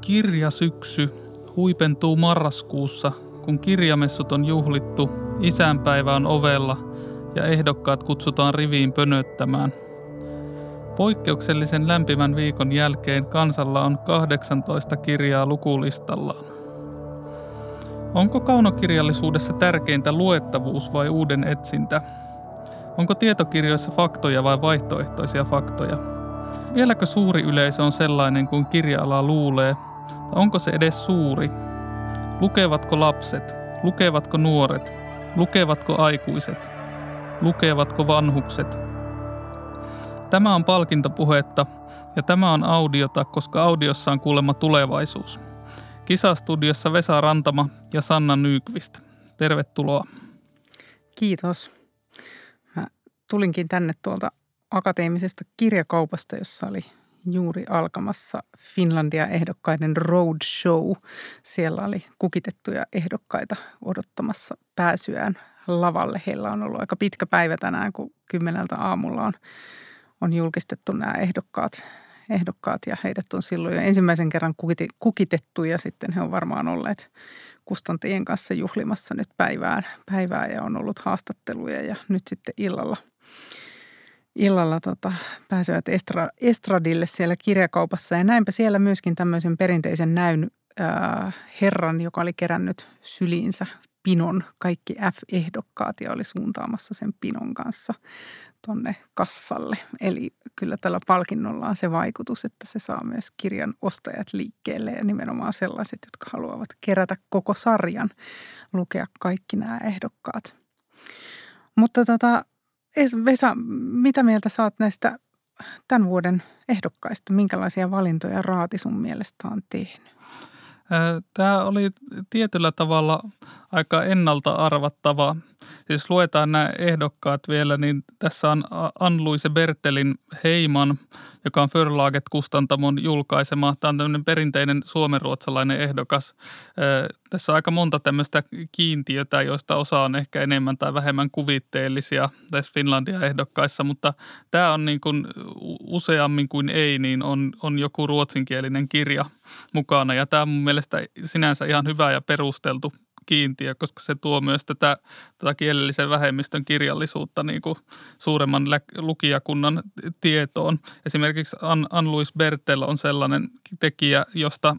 Kirjasyksy huipentuu marraskuussa, kun kirjamessut on juhlittu, isänpäivä on ovella ja ehdokkaat kutsutaan riviin pönöttämään. Poikkeuksellisen lämpimän viikon jälkeen kansalla on 18 kirjaa lukulistallaan. Onko kaunokirjallisuudessa tärkeintä luettavuus vai uuden etsintä? Onko tietokirjoissa faktoja vai vaihtoehtoisia faktoja? Vieläkö suuri yleisö on sellainen kuin kirja-ala luulee? Onko se edes suuri? Lukevatko lapset? Lukevatko nuoret? Lukevatko aikuiset? Lukevatko vanhukset? Tämä on palkintopuhetta ja tämä on audiota, koska audiossa on kuulemma tulevaisuus. Kisastudiossa Vesa Rantama ja Sanna Nykvist. Tervetuloa. Kiitos. Mä tulinkin tänne tuolta akateemisesta kirjakaupasta, jossa oli juuri alkamassa Finlandia-ehdokkaiden roadshow. Siellä oli kukitettuja ehdokkaita odottamassa pääsyään lavalle. Heillä on ollut aika pitkä päivä tänään, kun kymmeneltä aamulla on, on julkistettu nämä ehdokkaat, ehdokkaat ja heidät on silloin jo ensimmäisen kerran kukitettu ja sitten he on varmaan olleet kustantajien kanssa juhlimassa nyt päivään, päivää ja on ollut haastatteluja ja nyt sitten illalla – illalla tota, pääsevät estra, estradille siellä kirjakaupassa. Ja näinpä siellä myöskin tämmöisen perinteisen näyn äh, herran, joka oli kerännyt syliinsä pinon, kaikki F-ehdokkaat ja oli suuntaamassa sen pinon kanssa tonne kassalle. Eli kyllä tällä palkinnolla on se vaikutus, että se saa myös kirjan ostajat liikkeelle ja nimenomaan sellaiset, jotka haluavat kerätä koko sarjan, lukea kaikki nämä ehdokkaat. Mutta tota, Vesa, mitä mieltä saat näistä tämän vuoden ehdokkaista? Minkälaisia valintoja Raati sun mielestä on tehnyt? Tämä oli tietyllä tavalla aika ennalta arvattava. Siis luetaan nämä ehdokkaat vielä, niin tässä on Ann-Luise Bertelin Heiman, joka on Förlaget Kustantamon julkaisema. Tämä on tämmöinen perinteinen suomenruotsalainen ehdokas. Tässä on aika monta tämmöistä kiintiötä, joista osa on ehkä enemmän tai vähemmän kuvitteellisia tässä Finlandia-ehdokkaissa, mutta tämä on niin kuin useammin kuin ei, niin on, on joku ruotsinkielinen kirja mukana. Ja tämä on mun mielestä sinänsä ihan hyvä ja perusteltu kiintiö, koska se tuo myös tätä, tätä kielellisen vähemmistön kirjallisuutta niin kuin suuremman lukijakunnan tietoon. Esimerkiksi Ann-Louis Bertel on sellainen tekijä, josta,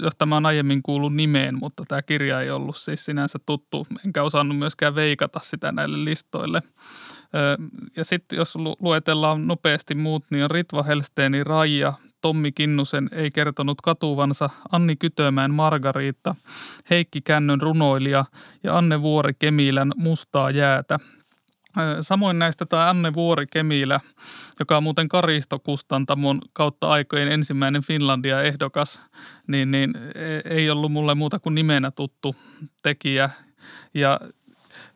josta mä oon aiemmin kuullut nimeen, mutta tämä kirja ei ollut siis sinänsä tuttu, enkä osannut myöskään veikata sitä näille listoille. Ja sitten jos luetellaan nopeasti muut, niin on Ritva Helsteeni Raija, Tommi Kinnusen ei kertonut katuvansa, Anni Kytömään Margariitta, Heikki Kännön runoilija ja Anne Vuori Kemilän Mustaa jäätä. Samoin näistä tämä Anne Vuori Kemilä, joka on muuten Karistokustantamon kautta aikojen ensimmäinen Finlandia-ehdokas, niin, niin e, ei ollut mulle muuta kuin nimenä tuttu tekijä. Ja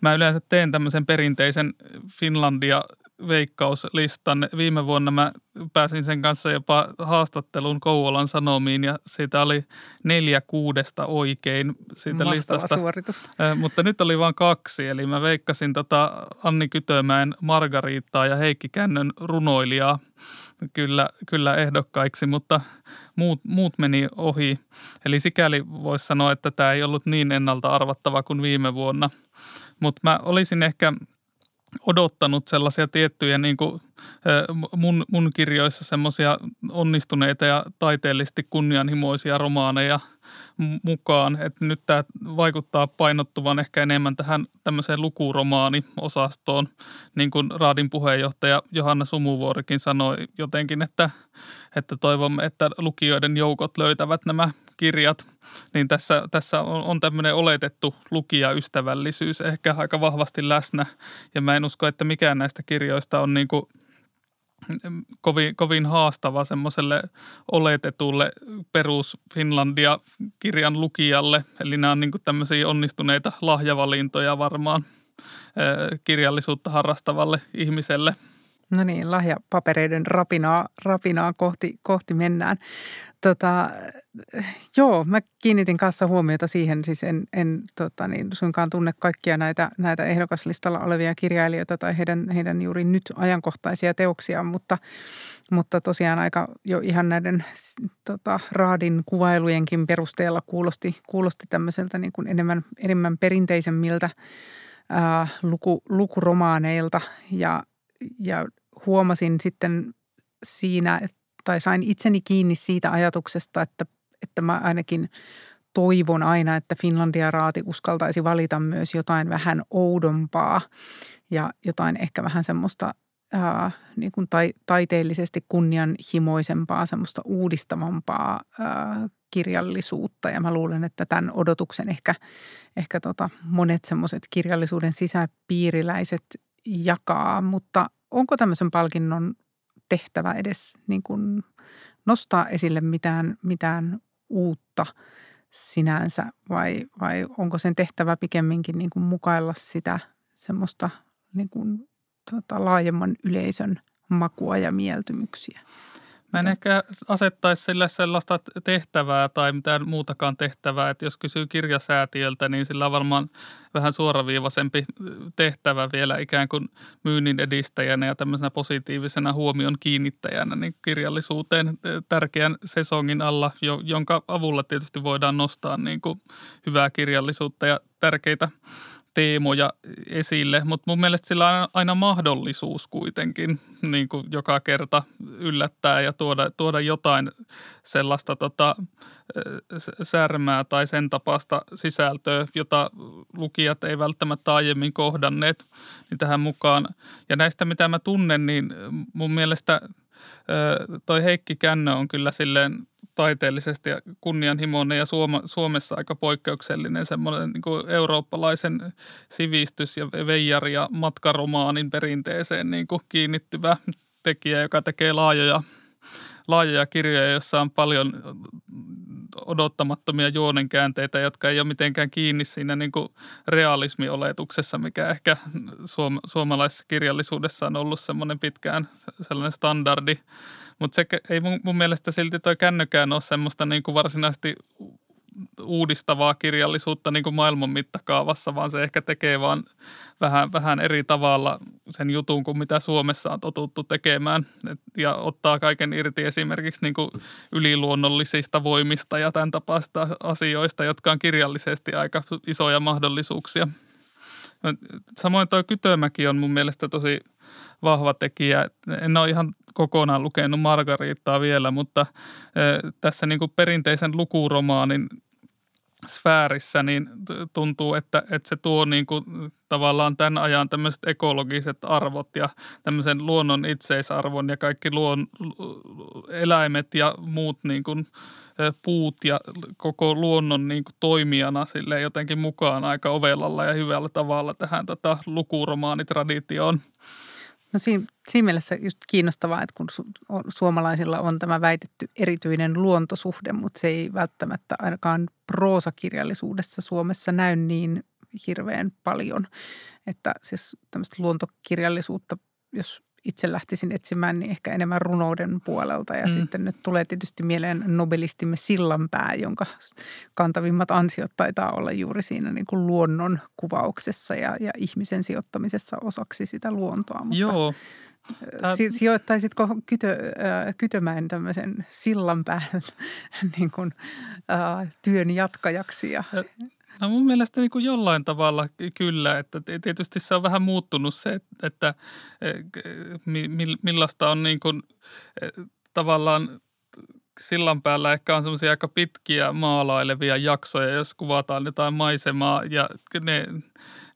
mä yleensä teen tämmöisen perinteisen Finlandia veikkauslistan. Viime vuonna mä pääsin sen kanssa jopa haastatteluun Kouvolan Sanomiin ja siitä oli neljä kuudesta oikein siitä Mahtava listasta. suoritus. Äh, mutta nyt oli vain kaksi, eli mä veikkasin tota Anni Kytömäen Margariittaa ja Heikki Kännön runoilijaa kyllä, kyllä ehdokkaiksi, mutta muut, muut meni ohi. Eli sikäli voisi sanoa, että tämä ei ollut niin ennalta arvattava kuin viime vuonna. Mutta mä olisin ehkä – odottanut sellaisia tiettyjä niin kuin mun, mun kirjoissa semmoisia onnistuneita ja taiteellisesti kunnianhimoisia romaaneja mukaan. Että nyt tämä vaikuttaa painottuvan ehkä enemmän tähän tämmöiseen lukuromaani-osastoon, niin kuin Raadin puheenjohtaja Johanna Sumuvuorikin sanoi jotenkin, että, että toivomme, että lukijoiden joukot löytävät nämä kirjat, niin tässä, tässä on, on tämmöinen oletettu lukijaystävällisyys ehkä aika vahvasti läsnä. Ja mä en usko, että mikään näistä kirjoista on niin kuin kovin, kovin haastava semmoiselle oletetulle perus Finlandia-kirjan lukijalle. Eli nämä on niin tämmöisiä onnistuneita lahjavalintoja varmaan kirjallisuutta harrastavalle ihmiselle – No niin, lahjapapereiden rapinaa, rapinaa kohti, kohti mennään. Tota, joo, mä kiinnitin kanssa huomiota siihen, siis en, en tota niin, suinkaan tunne kaikkia näitä, näitä ehdokaslistalla olevia kirjailijoita tai heidän, heidän juuri nyt ajankohtaisia teoksia, mutta, mutta tosiaan aika jo ihan näiden tota, raadin kuvailujenkin perusteella kuulosti, kuulosti tämmöiseltä niin kuin enemmän, enemmän perinteisemmiltä ää, luku, lukuromaaneilta ja, ja huomasin sitten siinä, tai sain itseni kiinni siitä ajatuksesta, että, että mä ainakin toivon aina, että Finlandia raati uskaltaisi valita myös jotain vähän oudompaa ja jotain ehkä vähän semmoista ää, niin kuin tai, taiteellisesti kunnianhimoisempaa, semmoista uudistavampaa ää, kirjallisuutta. Ja mä luulen, että tämän odotuksen ehkä, ehkä tota monet semmoiset kirjallisuuden sisäpiiriläiset jakaa, mutta onko tämmöisen palkinnon tehtävä edes niin kuin nostaa esille mitään, mitään uutta sinänsä vai, vai onko sen tehtävä pikemminkin niin kuin mukailla sitä semmoista niin kuin, tota, laajemman yleisön makua ja mieltymyksiä? Mä en ehkä asettaisi sille sellaista tehtävää tai mitään muutakaan tehtävää, että jos kysyy kirjasäätiöltä, niin sillä on varmaan vähän suoraviivaisempi tehtävä vielä ikään kuin myynnin edistäjänä ja tämmöisenä positiivisena huomion kiinnittäjänä niin kirjallisuuteen tärkeän sesongin alla, jonka avulla tietysti voidaan nostaa niin kuin hyvää kirjallisuutta ja tärkeitä – teemoja esille, mutta mun mielestä sillä on aina mahdollisuus kuitenkin niin kuin joka kerta yllättää ja tuoda, tuoda jotain sellaista tota, särmää tai sen tapasta sisältöä, jota lukijat ei välttämättä aiemmin kohdanneet niin tähän mukaan. Ja näistä, mitä mä tunnen, niin mun mielestä toi Heikki Kännö on kyllä silleen taiteellisesti ja kunnianhimoinen ja Suoma, Suomessa aika poikkeuksellinen semmoinen niin kuin eurooppalaisen sivistys- ja veijari- ja matkaromaanin perinteeseen niin kuin kiinnittyvä tekijä, joka tekee laajoja, laajoja kirjoja, jossa on paljon odottamattomia juonenkäänteitä, jotka ei ole mitenkään kiinni siinä niin kuin realismioletuksessa, mikä ehkä suom- suomalaisessa kirjallisuudessa on ollut semmoinen pitkään sellainen standardi – mutta se ei mun, mun mielestä silti toi kännykään ole semmoista niin kuin varsinaisesti uudistavaa kirjallisuutta niin kuin maailman mittakaavassa, vaan se ehkä tekee vaan vähän, vähän eri tavalla sen jutun kuin mitä Suomessa on totuttu tekemään Et, ja ottaa kaiken irti esimerkiksi niin kuin yliluonnollisista voimista ja tämän tapaista asioista, jotka on kirjallisesti aika isoja mahdollisuuksia. Samoin tuo Kytömäki on mun mielestä tosi vahva tekijä. En ole ihan kokonaan lukenut Margariittaa vielä, mutta tässä niin kuin perinteisen lukuromaanin sfäärissä niin tuntuu, että, että se tuo niin kuin tavallaan tämän ajan tämmöiset ekologiset arvot ja tämmöisen luonnon itseisarvon ja kaikki luon, eläimet ja muut niin kuin puut ja koko luonnon niin kuin toimijana sille jotenkin mukaan aika ovellalla ja hyvällä tavalla tähän tota lukuromaanitraditioon. No siinä, siinä mielessä just kiinnostavaa, että kun su, suomalaisilla on tämä väitetty erityinen luontosuhde, mutta se ei välttämättä ainakaan proosakirjallisuudessa Suomessa näy niin hirveän paljon. Että siis tämmöistä luontokirjallisuutta, jos itse lähtisin etsimään, niin ehkä enemmän runouden puolelta. Ja mm. sitten nyt tulee tietysti mieleen nobelistimme Sillanpää, jonka kantavimmat ansiot taitaa olla juuri siinä niin kuin luonnon kuvauksessa ja, ja ihmisen sijoittamisessa osaksi sitä luontoa. Mutta Joo. Tää... Si- sijoittaisitko kytö, äh, Kytömäen tämmöisen sillanpään niin kuin, äh, työn jatkajaksi? Ja... No mun mielestä niin kuin jollain tavalla kyllä, että tietysti se on vähän muuttunut se, että e, millaista on niin kuin, e, tavallaan sillan päällä ehkä on semmoisia aika pitkiä maalailevia jaksoja, jos kuvataan jotain maisemaa ja ne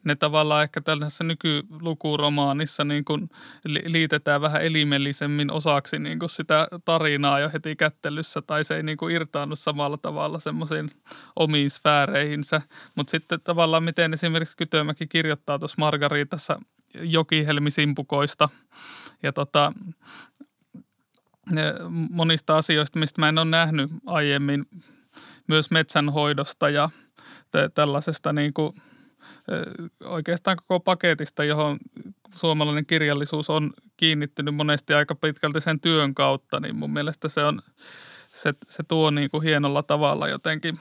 ne tavallaan ehkä tällaisessa nykylukuromaanissa niin kuin liitetään vähän elimellisemmin osaksi niin kuin sitä tarinaa jo heti kättelyssä tai se ei niin kuin irtaannut samalla tavalla semmoisiin omiin sfääreihinsä. Mutta sitten tavallaan miten esimerkiksi Kytömäki kirjoittaa tuossa Margaritassa jokihelmisimpukoista ja tota, monista asioista, mistä mä en ole nähnyt aiemmin, myös metsänhoidosta ja tällaisesta niin kuin – oikeastaan koko paketista, johon suomalainen kirjallisuus on kiinnittynyt monesti aika pitkälti sen työn kautta, niin mun mielestä se on, se, se tuo niin kuin hienolla tavalla jotenkin,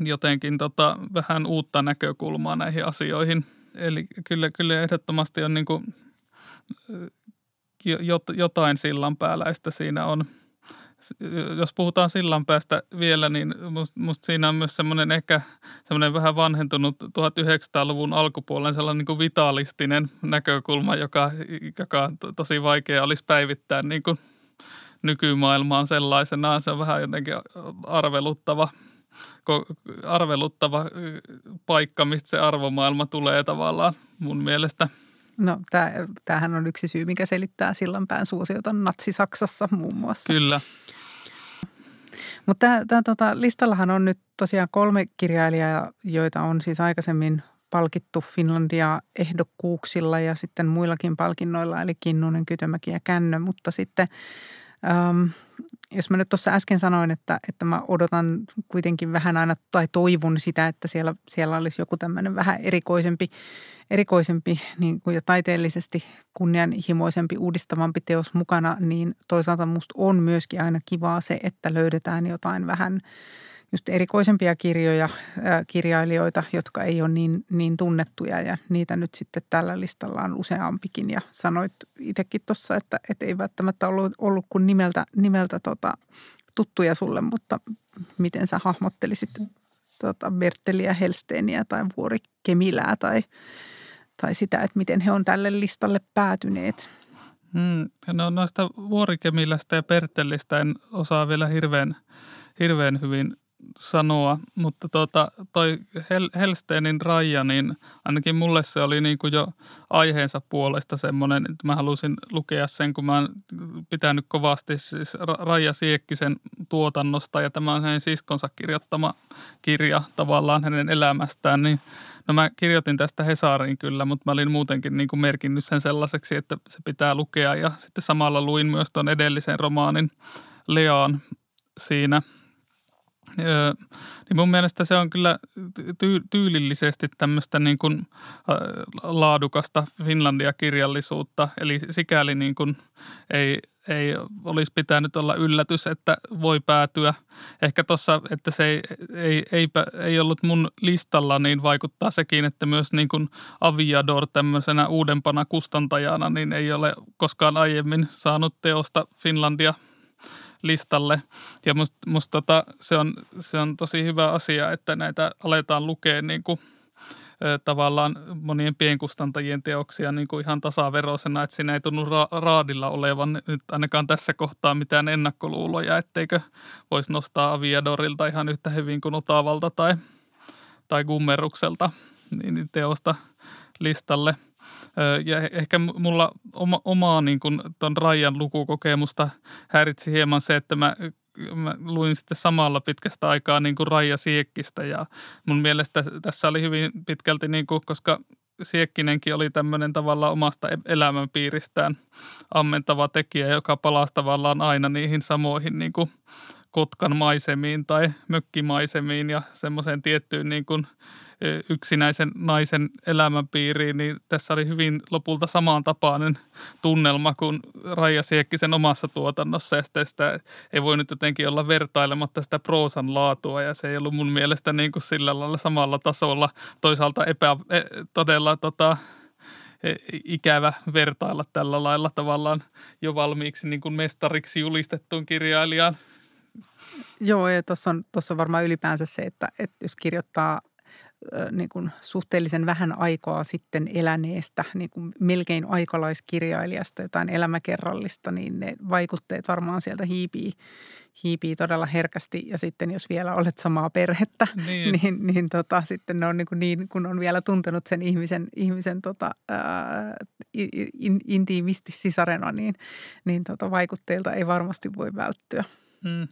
jotenkin tota, vähän uutta näkökulmaa näihin asioihin. Eli kyllä, kyllä ehdottomasti on niin kuin jotain sillan pääläistä siinä on. Jos puhutaan sillan päästä vielä, niin musta must siinä on myös semmoinen ehkä semmoinen vähän vanhentunut 1900-luvun alkupuolen sellainen niin kuin vitalistinen näkökulma, joka, joka tosi vaikea olisi päivittää niin kuin nykymaailmaan sellaisenaan. Se on vähän jotenkin arveluttava, arveluttava paikka, mistä se arvomaailma tulee tavallaan mun mielestä – No tämähän on yksi syy, mikä selittää Sillanpään suosiota Natsi-Saksassa muun muassa. Kyllä. Mutta tämä, tota, listallahan on nyt tosiaan kolme kirjailijaa, joita on siis aikaisemmin palkittu Finlandia ehdokkuuksilla ja sitten muillakin palkinnoilla, eli Kinnunen, Kytömäki ja Kännö, mutta sitten ähm, jos mä nyt tuossa äsken sanoin, että, että mä odotan kuitenkin vähän aina tai toivon sitä, että siellä, siellä olisi joku tämmöinen vähän erikoisempi, erikoisempi niin kuin ja taiteellisesti kunnianhimoisempi, uudistavampi teos mukana, niin toisaalta musta on myöskin aina kivaa se, että löydetään jotain vähän – just erikoisempia kirjoja, kirjailijoita, jotka ei ole niin, niin tunnettuja ja niitä nyt sitten tällä listalla on useampikin ja sanoit itsekin tuossa, että, että ei välttämättä ollut, ollut kuin nimeltä, nimeltä tota, tuttuja sulle, mutta miten sä hahmottelisit tota Berteliä, Helsteeniä tai Vuori Kemilää tai, tai sitä, että miten he on tälle listalle päätyneet? Hmm, no noista Vuorikemilästä ja Perttelistä en osaa vielä hirveän, hirveän hyvin sanoa, mutta tuota, toi Hel- Helsteenin raja, niin ainakin mulle se oli niin kuin jo aiheensa puolesta semmoinen, että mä halusin lukea sen, kun mä oon pitänyt kovasti siis Raija Siekkisen tuotannosta ja tämä on hänen siskonsa kirjoittama kirja tavallaan hänen elämästään, niin No mä kirjoitin tästä Hesariin kyllä, mutta mä olin muutenkin niin kuin merkinnyt sen sellaiseksi, että se pitää lukea. Ja sitten samalla luin myös tuon edellisen romaanin Leaan siinä – niin mun mielestä se on kyllä ty- tyylillisesti tämmöistä niin kuin laadukasta Finlandia-kirjallisuutta. Eli sikäli niin kuin ei, ei olisi pitänyt olla yllätys, että voi päätyä. Ehkä tuossa, että se ei, ei, ei, ei ollut mun listalla, niin vaikuttaa sekin, että myös niin kuin Aviador tämmöisenä uudempana kustantajana, niin ei ole koskaan aiemmin saanut teosta Finlandia – listalle. Ja musta, musta tota, se, on, se on tosi hyvä asia, että näitä aletaan lukea niin kuin, tavallaan monien pienkustantajien teoksia niin kuin ihan tasaveroisena, että siinä ei tunnu ra- raadilla olevan nyt ainakaan tässä kohtaa mitään ennakkoluuloja, etteikö voisi nostaa Aviadorilta ihan yhtä hyvin kuin Otavalta tai, tai Gummerukselta niin teosta listalle – ja ehkä mulla oma, omaa niin kuin ton Rajan lukukokemusta häiritsi hieman se, että mä mä luin sitten samalla pitkästä aikaa niin kuin Raija Siekkistä. Ja mun mielestä tässä oli hyvin pitkälti, niin kuin, koska Siekkinenkin oli tämmöinen tavallaan omasta e-, elämänpiiristään ammentava tekijä, joka palasi tavallaan aina niihin samoihin niin kuin Kotkan maisemiin tai mökkimaisemiin ja semmoiseen tiettyyn niin kuin yksinäisen naisen elämänpiiriin, niin tässä oli hyvin lopulta samaan tapainen tunnelma kuin Raija Siekkisen omassa tuotannossa. Ja sitä ei voi nyt jotenkin olla vertailematta sitä proosan laatua ja se ei ollut mun mielestä niin kuin sillä lailla samalla tasolla. Toisaalta epä, e, todella tota, e, ikävä vertailla tällä lailla tavallaan jo valmiiksi niin kuin mestariksi julistettuun kirjailijaan. Joo, ja tuossa on, on varmaan ylipäänsä se, että, että jos kirjoittaa niin kuin suhteellisen vähän aikaa sitten eläneestä, niin kuin melkein aikalaiskirjailijasta, jotain elämäkerrallista, niin ne vaikutteet varmaan sieltä hiipii, hiipii todella herkästi. Ja sitten jos vielä olet samaa perhettä, niin, niin, niin tota, sitten ne on niin, kuin niin, kun on vielä tuntenut sen ihmisen, ihmisen tota, ää, in, intiimisti sisarena, niin, niin tota, vaikutteilta ei varmasti voi välttyä. Hmm.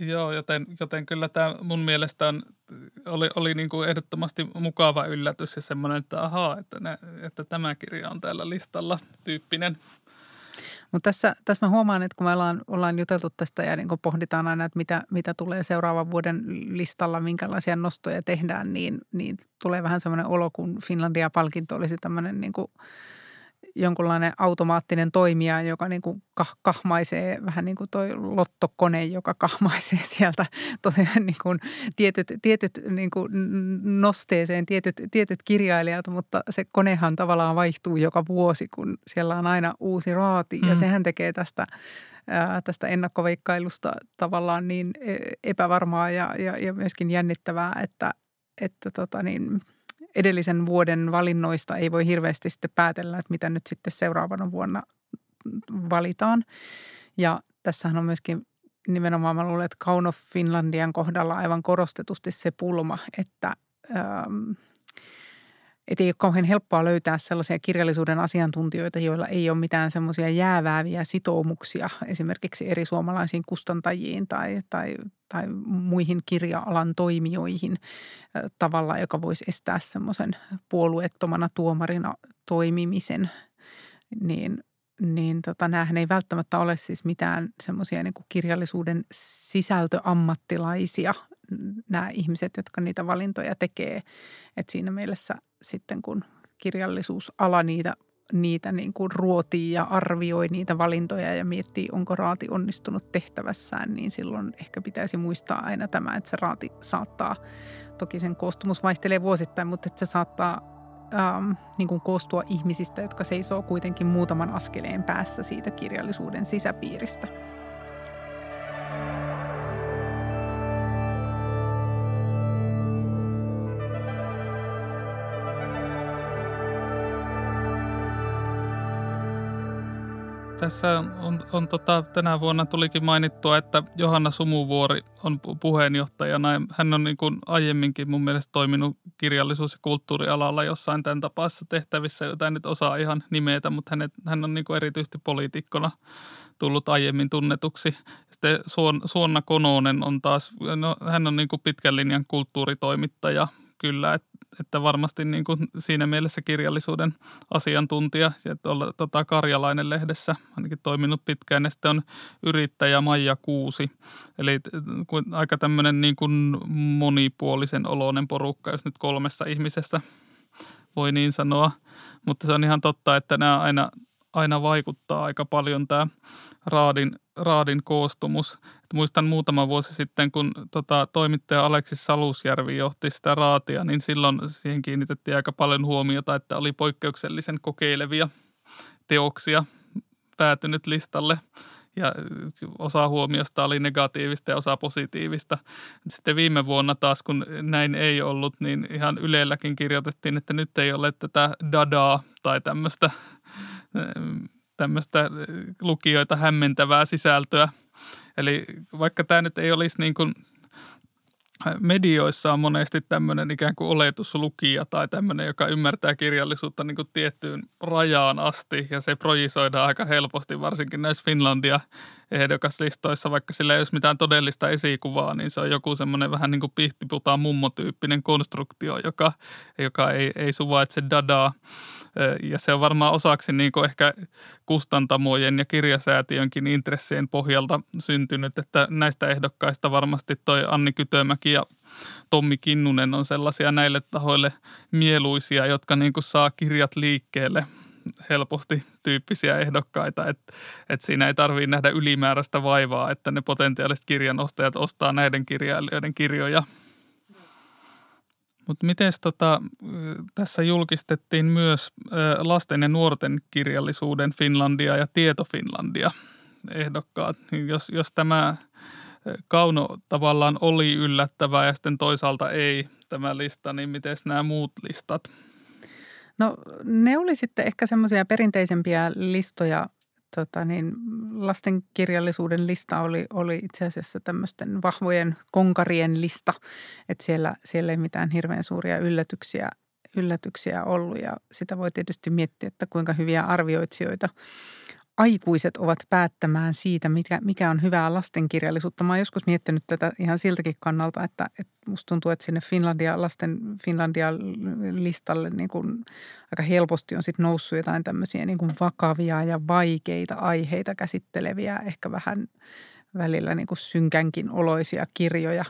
Joo, joten, joten kyllä tämä mun mielestä on, oli, oli niin kuin ehdottomasti mukava yllätys ja semmoinen, että ahaa, että, ne, että tämä kirja on täällä listalla tyyppinen. Mutta tässä, tässä mä huomaan, että kun me ollaan, ollaan juteltu tästä ja niin pohditaan aina, että mitä, mitä tulee seuraavan vuoden listalla, minkälaisia nostoja tehdään, niin, niin tulee vähän semmoinen olo, kun Finlandia-palkinto olisi tämmöinen niin kuin – jonkunlainen automaattinen toimija, joka niin kuin kah- kahmaisee, vähän niin kuin toi lottokone, joka kahmaisee sieltä tosiaan niin kuin tietyt, tietyt niin kuin nosteeseen, tietyt, tietyt kirjailijat, mutta se konehan tavallaan vaihtuu joka vuosi, kun siellä on aina uusi raati mm. ja sehän tekee tästä tästä ennakkoveikkailusta tavallaan niin e, epävarmaa ja, ja, ja myöskin jännittävää, että, että tota niin, edellisen vuoden valinnoista ei voi hirveästi sitten päätellä, että mitä nyt sitten seuraavana vuonna valitaan. Ja tässähän on myöskin nimenomaan mä luulen, että Kauno Finlandian kohdalla aivan korostetusti se pulma, että ähm, – että ei ole kauhean helppoa löytää sellaisia kirjallisuuden asiantuntijoita, joilla ei ole mitään semmoisia jäävääviä sitoumuksia esimerkiksi eri suomalaisiin kustantajiin tai, tai, tai muihin kirja-alan toimijoihin tavalla, joka voisi estää semmoisen puolueettomana tuomarina toimimisen. Niin, niin tota, näähän ei välttämättä ole siis mitään semmoisia niin kirjallisuuden sisältöammattilaisia, nämä ihmiset, jotka niitä valintoja tekee. että siinä mielessä – sitten kun kirjallisuusala niitä, niitä niin kuin ruotii ja arvioi niitä valintoja ja miettii, onko raati onnistunut tehtävässään, niin silloin ehkä pitäisi muistaa aina tämä, että se raati saattaa, toki sen koostumus vaihtelee vuosittain, mutta että se saattaa ähm, niin kuin koostua ihmisistä, jotka seisoo kuitenkin muutaman askeleen päässä siitä kirjallisuuden sisäpiiristä. Tässä on, on tota, tänä vuonna tulikin mainittua, että Johanna Sumuvuori on puheenjohtajana. Hän on niin kuin aiemminkin mun mielestä toiminut kirjallisuus- ja kulttuurialalla jossain tämän tapaisessa tehtävissä, jota en nyt osaa ihan nimetä, mutta hänet, hän on niin kuin erityisesti poliitikkona tullut aiemmin tunnetuksi. Sitten Suon, Suonna Kononen on taas, no, hän on niin kuin pitkän linjan kulttuuritoimittaja kyllä, että että varmasti niin kuin siinä mielessä kirjallisuuden asiantuntija, että olla tota Karjalainen lehdessä ainakin toiminut pitkään, ja sitten on yrittäjä Maija Kuusi, eli aika tämmöinen niin kuin monipuolisen oloinen porukka, jos nyt kolmessa ihmisessä voi niin sanoa, mutta se on ihan totta, että nämä aina, aina vaikuttaa aika paljon tämä raadin, raadin koostumus. Et muistan muutama vuosi sitten, kun tota, toimittaja Aleksis Salusjärvi johti sitä raatia, niin silloin siihen kiinnitettiin aika paljon huomiota, että oli poikkeuksellisen kokeilevia teoksia päätynyt listalle ja osa huomiosta oli negatiivista ja osa positiivista. Sitten viime vuonna taas, kun näin ei ollut, niin ihan Ylelläkin kirjoitettiin, että nyt ei ole tätä dadaa tai tämmöistä tämmöistä äh, lukijoita hämmentävää sisältöä. Eli vaikka tämä nyt ei olisi niin kuin medioissa on monesti tämmöinen ikään kuin oletuslukija tai tämmöinen, joka ymmärtää kirjallisuutta niin kuin tiettyyn rajaan asti ja se projisoidaan aika helposti, varsinkin näissä Finlandia ehdokaslistoissa, vaikka sillä ei olisi mitään todellista esikuvaa, niin se on joku semmoinen vähän niin kuin pihtiputaan mummotyyppinen konstruktio, joka, joka ei, ei suvaitse dadaa. Ja se on varmaan osaksi niin kuin ehkä kustantamojen ja kirjasäätiönkin intressien pohjalta syntynyt, että näistä ehdokkaista varmasti toi Anni Kytömäki ja Tommi Kinnunen on sellaisia näille tahoille mieluisia, jotka niin kuin saa kirjat liikkeelle helposti tyyppisiä ehdokkaita, että, että siinä ei tarvitse nähdä ylimääräistä vaivaa, että ne potentiaaliset kirjanostajat ostaa näiden kirjailijoiden kirjoja – mutta miten tota, tässä julkistettiin myös lasten ja nuorten kirjallisuuden Finlandia ja Tieto Finlandia ehdokkaat. Jos, jos tämä kauno tavallaan oli yllättävää ja sitten toisaalta ei tämä lista, niin miten nämä muut listat? No ne oli sitten ehkä semmoisia perinteisempiä listoja, tota niin, lastenkirjallisuuden lista oli, oli itse asiassa tämmöisten vahvojen konkarien lista, että siellä, siellä ei mitään hirveän suuria yllätyksiä, yllätyksiä ollut. Ja sitä voi tietysti miettiä, että kuinka hyviä arvioitsijoita aikuiset ovat päättämään siitä, mikä, mikä on hyvää lastenkirjallisuutta. Mä oon joskus miettinyt tätä ihan siltäkin kannalta, että, että musta tuntuu, että sinne Finlandia, lasten Finlandia-listalle niin kuin aika helposti on sitten noussut jotain tämmöisiä niin kuin vakavia ja vaikeita aiheita käsitteleviä, ehkä vähän välillä niin kuin synkänkin oloisia kirjoja.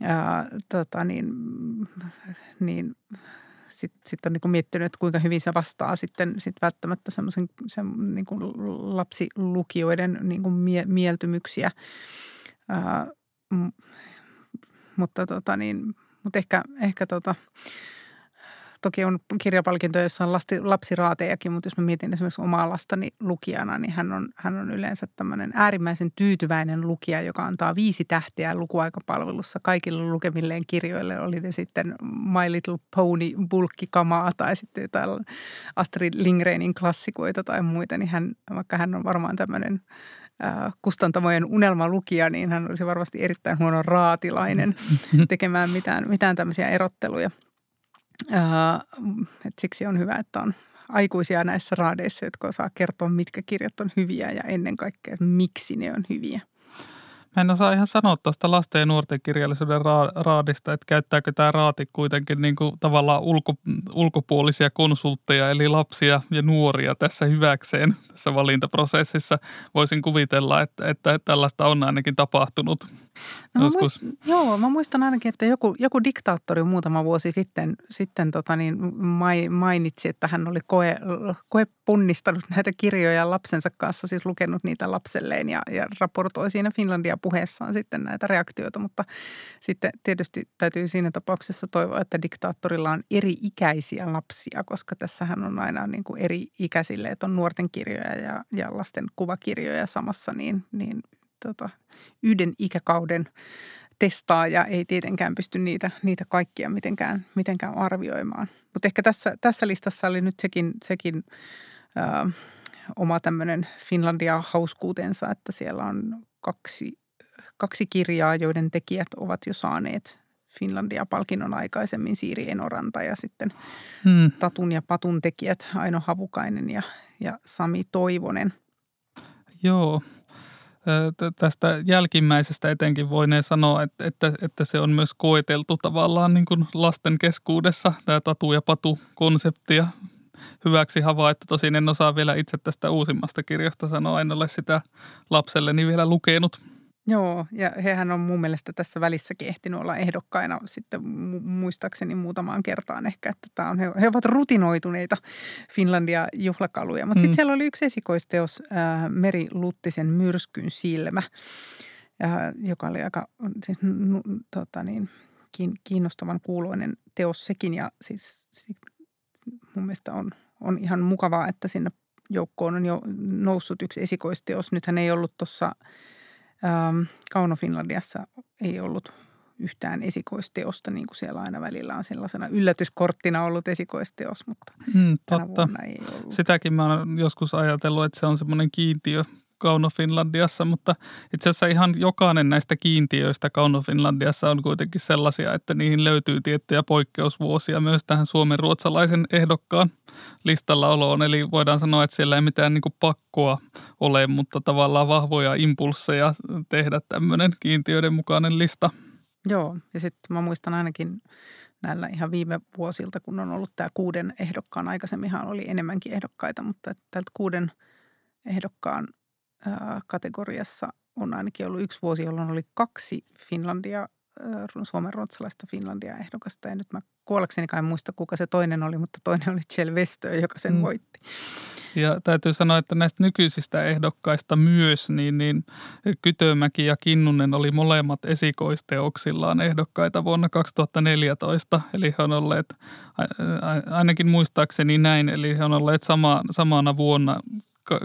Ja, tota, niin, niin sitten sit on niin kuin miettinyt, että kuinka hyvin se vastaa sitten sit välttämättä semmoisen se, niin kuin lapsilukijoiden niin kuin mie, mieltymyksiä. Ää, m, mutta tota niin, mutta ehkä, ehkä tota, Toki on kirjapalkintoja, joissa on lasti, lapsiraatejakin, mutta jos mä mietin esimerkiksi omaa lastani lukijana, niin hän on, hän on yleensä tämmöinen äärimmäisen tyytyväinen lukija, joka antaa viisi tähteä lukuaikapalvelussa kaikille lukemilleen kirjoille. Oli ne sitten My Little Pony bulkkikamaa tai sitten jotain Astrid Lindgrenin klassikoita tai muita, niin hän, vaikka hän on varmaan tämmöinen kustantamojen unelmalukija, niin hän olisi varmasti erittäin huono raatilainen tekemään mitään, mitään tämmöisiä erotteluja – et siksi on hyvä, että on aikuisia näissä raadeissa, jotka osaa kertoa, mitkä kirjat on hyviä ja ennen kaikkea, miksi ne on hyviä. Mä en osaa ihan sanoa tuosta lasten ja nuorten kirjallisuuden ra- raadista, että käyttääkö tämä raati kuitenkin niin kuin tavallaan ulko, ulkopuolisia konsultteja, eli lapsia ja nuoria tässä hyväkseen tässä valintaprosessissa. Voisin kuvitella, että, että tällaista on ainakin tapahtunut. No, joskus. Mä muistan, joo, mä muistan ainakin, että joku, joku diktaattori muutama vuosi sitten, sitten tota niin, mainitsi, että hän oli koe, koe punnistanut näitä kirjoja lapsensa kanssa, siis lukenut niitä lapselleen ja, ja raportoi siinä Finlandia puheessaan sitten näitä reaktioita, mutta sitten tietysti täytyy siinä tapauksessa toivoa, että diktaattorilla on eri ikäisiä lapsia, koska tässähän on aina niin kuin eri ikäisille, että on nuorten kirjoja ja, ja lasten kuvakirjoja samassa, niin, niin tota, yhden ikäkauden testaaja ei tietenkään pysty niitä, niitä kaikkia mitenkään, mitenkään arvioimaan. Mutta ehkä tässä, tässä listassa oli nyt sekin, sekin ö, oma tämmöinen Finlandia-hauskuutensa, että siellä on kaksi, kaksi kirjaa, joiden tekijät ovat jo saaneet Finlandia-palkinnon aikaisemmin Siiri Enoranta ja sitten hmm. Tatun ja Patun tekijät Aino Havukainen ja, ja Sami Toivonen. Joo, tästä jälkimmäisestä etenkin voineen sanoa, että, että, että se on myös koeteltu tavallaan niin kuin lasten keskuudessa, tämä tatu- ja patu-konsepti hyväksi havaittu. Tosin en osaa vielä itse tästä uusimmasta kirjasta sanoa, en ole sitä lapselleni vielä lukenut. Joo, ja hehän on mun mielestä tässä välissäkin ehtinyt olla ehdokkaina sitten muistaakseni muutamaan kertaan ehkä, että tämä on, he, he ovat rutinoituneita Finlandia juhlakaluja. Mutta mm. sitten siellä oli yksi esikoisteos, äh, Meri Luttisen Myrskyn silmä, äh, joka oli aika siis, n, tota niin, kiinnostavan kuuloinen teos sekin. Ja siis, siis mun mielestä on, on ihan mukavaa, että sinne joukkoon on jo noussut yksi esikoisteos. Nythän ei ollut tuossa – Ähm, Kauno Finlandiassa ei ollut yhtään esikoisteosta, niin kuin siellä aina välillä on sellaisena yllätyskorttina ollut esikoisteos, mutta mm, totta. ei ollut. Sitäkin mä olen joskus ajatellut, että se on semmoinen kiintiö Kauno Finlandiassa, mutta itse asiassa ihan jokainen näistä kiintiöistä Kauno Finlandiassa on kuitenkin sellaisia, että niihin löytyy tiettyjä poikkeusvuosia myös tähän suomen ruotsalaisen ehdokkaan listalla oloon. Eli voidaan sanoa, että siellä ei mitään niin pakkoa ole, mutta tavallaan vahvoja impulsseja tehdä tämmöinen kiintiöiden mukainen lista. Joo, ja sitten mä muistan ainakin näillä ihan viime vuosilta, kun on ollut tämä kuuden ehdokkaan, aikaisemminhan oli enemmänkin ehdokkaita, mutta tältä kuuden ehdokkaan kategoriassa on ainakin ollut yksi vuosi, jolloin oli kaksi Finlandia, Suomen ruotsalaista Finlandia ehdokasta. Ja nyt mä kuollakseni kai muista, kuka se toinen oli, mutta toinen oli Kjell Westö, joka sen mm. voitti. Ja täytyy sanoa, että näistä nykyisistä ehdokkaista myös, niin, niin Kytömäki ja Kinnunen oli molemmat esikoisteoksillaan ehdokkaita vuonna 2014. Eli he on olleet, ainakin muistaakseni näin, eli he on olleet sama, samana vuonna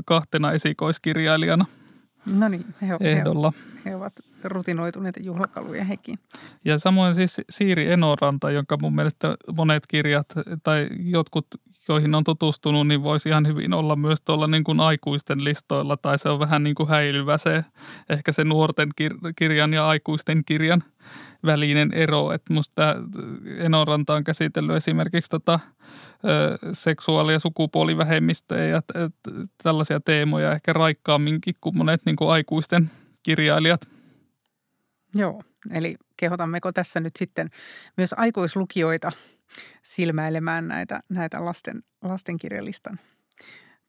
kahtena esikoiskirjailijana no niin, he, ehdolla. He, he ovat rutinoituneita juhlakaluja hekin. Ja samoin siis Siiri Enoranta, jonka mun mielestä monet kirjat tai jotkut joihin on tutustunut, niin voisi ihan hyvin olla myös tuolla niin kuin aikuisten listoilla, tai se on vähän niin kuin häilyvä se, ehkä se nuorten kir- kirjan ja aikuisten kirjan välinen ero. Että musta Enoranta on käsitellyt esimerkiksi tota, ö, seksuaali- ja sukupuolivähemmistöjä ja t- t- tällaisia teemoja ehkä raikkaamminkin kuin monet niin kuin aikuisten kirjailijat. Joo, eli kehotammeko tässä nyt sitten myös aikuislukijoita silmäilemään näitä, näitä lasten, lastenkirjalistan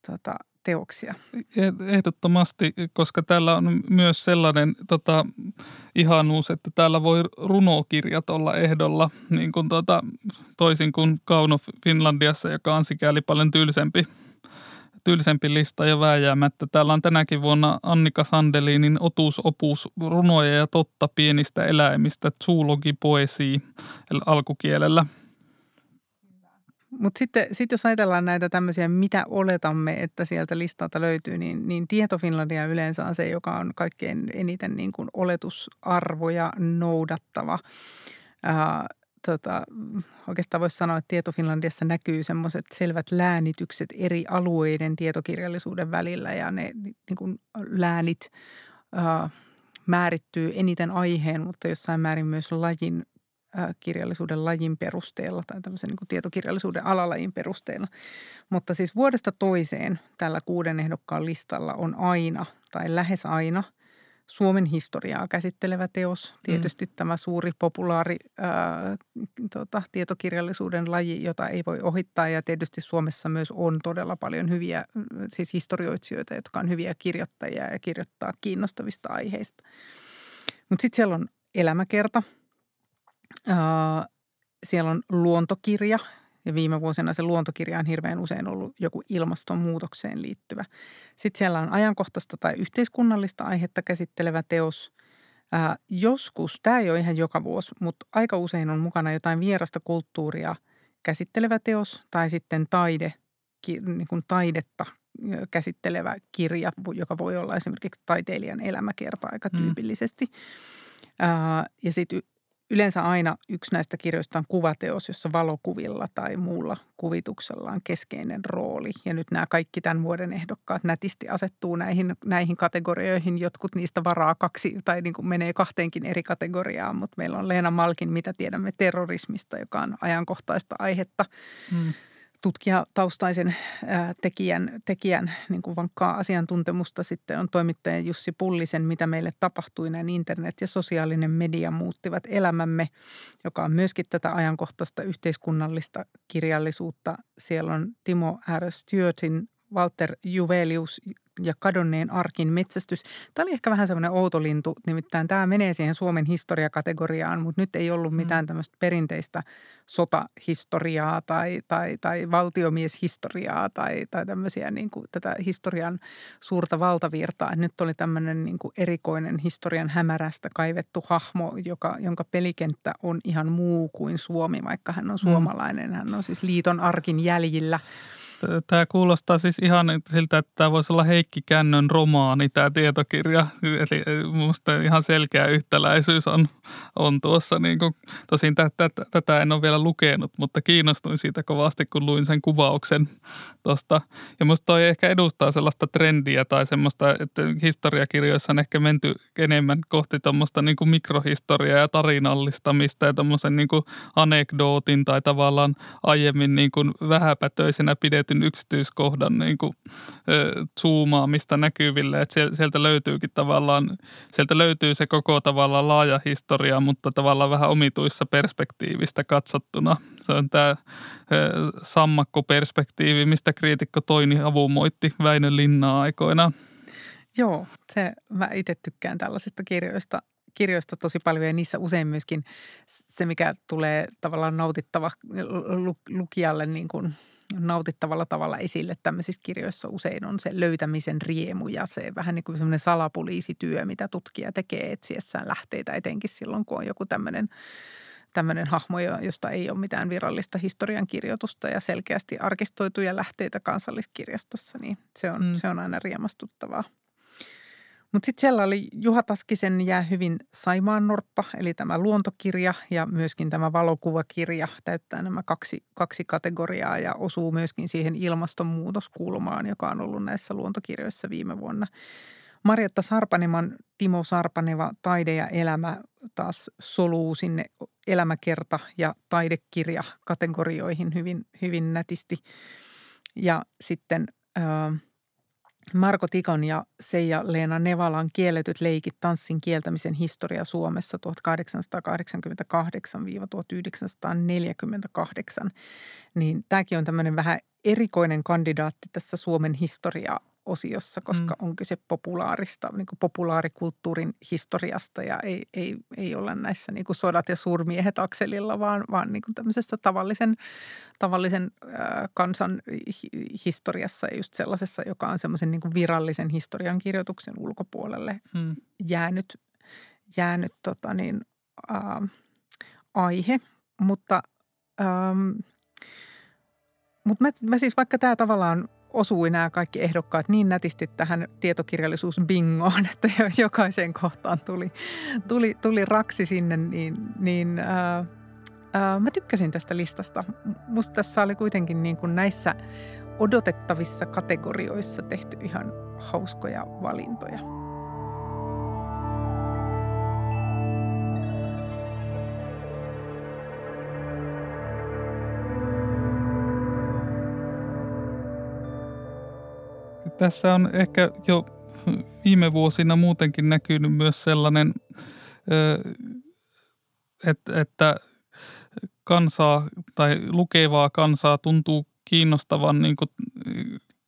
tota, teoksia. Ehdottomasti, koska täällä on myös sellainen tota, ihanuus, että täällä voi runokirjat olla ehdolla, niin kuin, tota, toisin kuin Kauno Finlandiassa, joka on sikäli paljon tylsempi, tylsempi lista ja vääjäämättä. Täällä on tänäkin vuonna Annika Sandelinin otusopus runoja ja totta pienistä eläimistä, zoologi poesii alkukielellä – mutta sitten sit jos ajatellaan näitä tämmöisiä, mitä oletamme, että sieltä listalta löytyy, niin, niin Tieto Finlandia yleensä on se, joka on kaikkein eniten niin kuin oletusarvoja noudattava. Ää, tota, oikeastaan voisi sanoa, että Tieto Finlandiassa näkyy semmoiset selvät läänitykset eri alueiden tietokirjallisuuden välillä ja ne niin kuin läänit ää, määrittyy eniten aiheen, mutta jossain määrin myös lajin kirjallisuuden lajin perusteella tai tämmöisen niin tietokirjallisuuden alalajin perusteella. Mutta siis vuodesta toiseen tällä kuuden ehdokkaan listalla on aina tai lähes aina Suomen historiaa käsittelevä teos. Mm. Tietysti mm. tämä suuri populaari ää, tota, tietokirjallisuuden laji, jota ei voi ohittaa. Ja tietysti Suomessa myös on todella paljon hyviä siis historioitsijoita, jotka on hyviä kirjoittajia ja kirjoittaa kiinnostavista aiheista. Mutta sitten siellä on elämäkerta – siellä on luontokirja ja viime vuosina se luontokirja on hirveän usein ollut joku ilmastonmuutokseen liittyvä. Sitten siellä on ajankohtaista tai yhteiskunnallista aihetta käsittelevä teos. Ää, joskus, tämä ei ole ihan joka vuosi, mutta aika usein on mukana jotain vierasta kulttuuria käsittelevä teos tai sitten taide, ki, niin kuin taidetta käsittelevä kirja, joka voi olla esimerkiksi taiteilijan elämäkerta aika mm. tyypillisesti. Mm. Ää, ja sitten Yleensä aina yksi näistä kirjoista on kuvateos, jossa valokuvilla tai muulla kuvituksella on keskeinen rooli. Ja nyt nämä kaikki tämän vuoden ehdokkaat nätisti asettuu näihin, näihin kategorioihin. Jotkut niistä varaa kaksi tai niin kuin menee kahteenkin eri kategoriaan, mutta meillä on Leena Malkin, mitä tiedämme terrorismista, joka on ajankohtaista aihetta. Mm tutkijataustaisen tekijän, tekijän niin kuin vankkaa asiantuntemusta. Sitten on toimittaja Jussi Pullisen, mitä meille tapahtui. Näin internet ja sosiaalinen media muuttivat elämämme, joka on myöskin tätä ajankohtaista yhteiskunnallista kirjallisuutta. Siellä on Timo R. Stewartin Walter Juvelius ja kadonneen arkin metsästys. Tämä oli ehkä vähän semmoinen outo lintu, nimittäin tämä menee siihen Suomen historiakategoriaan, mutta nyt ei ollut mm. mitään tämmöistä perinteistä sotahistoriaa tai, tai, tai valtiomieshistoriaa tai, tai tämmöisiä niin kuin tätä historian suurta valtavirtaa. Nyt oli tämmöinen niin kuin erikoinen historian hämärästä kaivettu hahmo, joka, jonka pelikenttä on ihan muu kuin Suomi, vaikka hän on mm. suomalainen. Hän on siis liiton arkin jäljillä – Tämä kuulostaa siis ihan siltä, että tämä voisi olla Heikki Kännön romaani, tämä tietokirja. Eli minusta ihan selkeä yhtäläisyys on, on tuossa. Niin kuin, tosin tätä, tätä en ole vielä lukenut, mutta kiinnostuin siitä kovasti, kun luin sen kuvauksen tuosta. Ja minusta toi ehkä edustaa sellaista trendiä tai semmoista, että historiakirjoissa on ehkä menty enemmän kohti tuommoista niin mikrohistoriaa ja tarinallistamista ja tuommoisen niin anekdootin tai tavallaan aiemmin niin kuin vähäpätöisenä pidetty tietyn yksityiskohdan niin kuin, zoomaamista näkyville, että sieltä löytyykin tavallaan, sieltä löytyy se koko tavallaan laaja historia, mutta tavallaan vähän omituissa perspektiivistä katsottuna. Se on tämä sammakkoperspektiivi, mistä kriitikko Toini avumoitti Väinö Linnaa aikoinaan. Joo, se, mä itse tykkään tällaisista kirjoista kirjoista tosi paljon ja niissä usein myöskin se, mikä tulee tavallaan nautittava lukijalle niin kuin – nautittavalla tavalla esille tämmöisissä kirjoissa usein on se löytämisen riemu ja se vähän niin kuin semmoinen salapoliisityö, mitä tutkija tekee etsiessään lähteitä etenkin silloin, kun on joku tämmöinen tämmöinen hahmo, josta ei ole mitään virallista historian kirjoitusta ja selkeästi arkistoituja lähteitä kansalliskirjastossa, niin se on, mm. se on aina riemastuttavaa. Mutta sitten siellä oli Juha Taskisen Jää hyvin Saimaan Norppa, eli tämä luontokirja ja myöskin tämä valokuvakirja täyttää nämä kaksi, kaksi kategoriaa ja osuu myöskin siihen ilmastonmuutoskulmaan, joka on ollut näissä luontokirjoissa viime vuonna. Marjatta Sarpaneman Timo Sarpaneva Taide ja elämä taas soluu sinne elämäkerta ja taidekirja kategorioihin hyvin, hyvin nätisti. Ja sitten äh, Marko Tikon ja Seija-Leena Nevalan kielletyt leikit tanssin kieltämisen historia Suomessa 1888-1948, niin tämäkin on tämmöinen vähän erikoinen kandidaatti tässä Suomen historiaa osiossa, koska mm. on kyse populaarista, niin kuin populaarikulttuurin historiasta ja ei, ei, ei olla näissä niin kuin sodat ja suurmiehet akselilla, vaan, vaan niin kuin tämmöisessä tavallisen, tavallisen äh, kansan historiassa ja just sellaisessa, joka on semmoisen niin kuin virallisen historian kirjoituksen ulkopuolelle mm. jäänyt, jäänyt tota niin, äh, aihe. Mutta, ähm, mutta mä, mä siis vaikka tämä tavallaan osui nämä kaikki ehdokkaat niin nätisti tähän tietokirjallisuus bingoon, että jokaiseen kohtaan tuli, tuli, tuli raksi sinne, niin, niin ää, ää, mä tykkäsin tästä listasta. Musta tässä oli kuitenkin niin kuin näissä odotettavissa kategorioissa tehty ihan hauskoja valintoja. Tässä on ehkä jo viime vuosina muutenkin näkynyt myös sellainen, että kansaa tai lukevaa kansaa tuntuu kiinnostavan niin kuin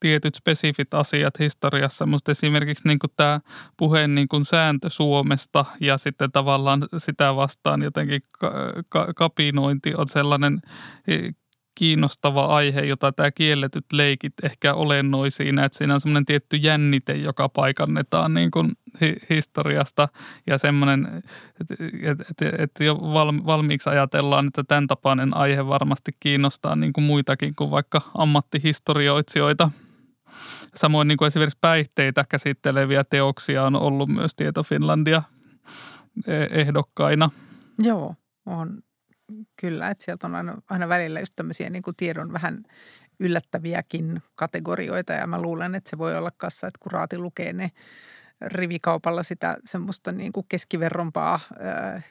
tietyt spesifit asiat historiassa, mutta esimerkiksi niin kuin tämä puheen niin kuin sääntö Suomesta ja sitten tavallaan sitä vastaan jotenkin kapinointi on sellainen kiinnostava aihe, jota tämä kielletyt leikit ehkä olennoi siinä, että siinä on semmoinen tietty jännite, joka paikannetaan niin kuin historiasta ja semmoinen, että et, et, et jo valmiiksi ajatellaan, että tämän tapainen aihe varmasti kiinnostaa niin kuin muitakin kuin vaikka ammattihistorioitsijoita. Samoin niin kuin esimerkiksi päihteitä käsitteleviä teoksia on ollut myös Tieto Finlandia e-, ehdokkaina. Joo, on Kyllä, että sieltä on aina, aina välillä just tämmöisiä niin kuin tiedon vähän yllättäviäkin kategorioita ja mä luulen, että se voi olla kanssa, että kun Raati lukee ne rivikaupalla sitä semmoista niin kuin keskiverrompaa äh,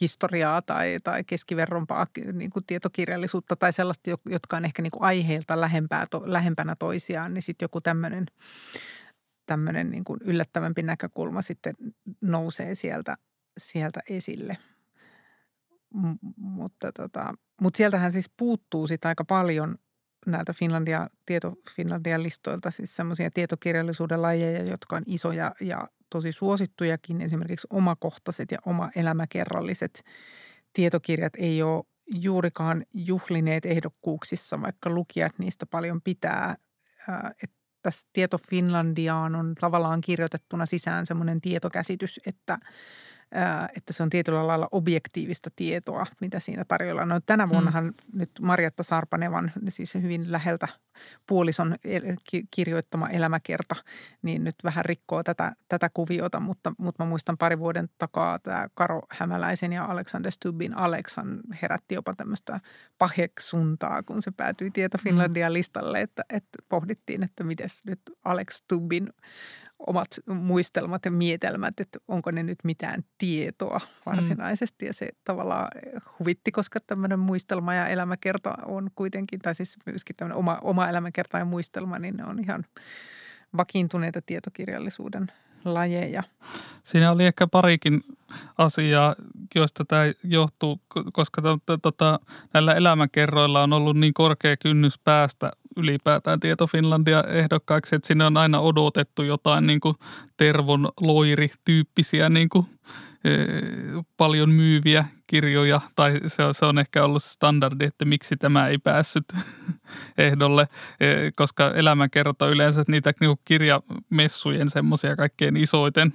historiaa tai, tai keskiverrompaa niin kuin tietokirjallisuutta tai sellaista, jotka on ehkä niin kuin aiheilta lähempää, to, lähempänä toisiaan, niin sitten joku tämmöinen tämmöinen niin kuin yllättävämpi näkökulma sitten nousee sieltä, sieltä esille – mutta, tota, mutta sieltähän siis puuttuu sitä aika paljon näiltä Finlandia, tieto Finlandian listoilta siis semmoisia tietokirjallisuuden lajeja, jotka on isoja ja tosi suosittujakin. Esimerkiksi omakohtaiset ja oma elämäkerralliset tietokirjat ei ole juurikaan juhlineet ehdokkuuksissa, vaikka lukijat niistä paljon pitää. Että tässä Tieto Finlandiaan on tavallaan kirjoitettuna sisään semmoinen tietokäsitys, että – että se on tietyllä lailla objektiivista tietoa, mitä siinä tarjolla. No tänä mm. vuonnahan mm. nyt Marjatta Sarpanevan, siis hyvin läheltä puolison kirjoittama elämäkerta, niin nyt vähän rikkoo tätä, tätä kuviota, mutta, mutta mä muistan pari vuoden takaa tämä Karo Hämäläisen ja Alexander Stubbin Aleksan herätti jopa tämmöistä paheksuntaa, kun se päätyi Tieto mm. Finlandia listalle, että, että pohdittiin, että miten nyt Alex Stubbin omat muistelmat ja mietelmät, että onko ne nyt mitään tietoa varsinaisesti. Mm. Ja se tavallaan huvitti, koska tämmöinen muistelma ja elämäkerta on kuitenkin, tai siis myöskin tämmöinen oma, oma elämäkerta ja muistelma, niin ne on ihan vakiintuneita tietokirjallisuuden lajeja. Siinä oli ehkä parikin asiaa, joista tämä johtuu, koska tota, näillä elämäkerroilla on ollut niin korkea kynnys päästä ylipäätään Tieto Finlandia ehdokkaaksi, että sinne on aina odotettu jotain niin kuin Tervon loiri-tyyppisiä niin kuin, e, paljon myyviä kirjoja, tai se on, se on ehkä ollut standardi, että miksi tämä ei päässyt ehdolle, e, koska elämänkerta yleensä niitä niin kirjamessujen semmoisia kaikkein isoiten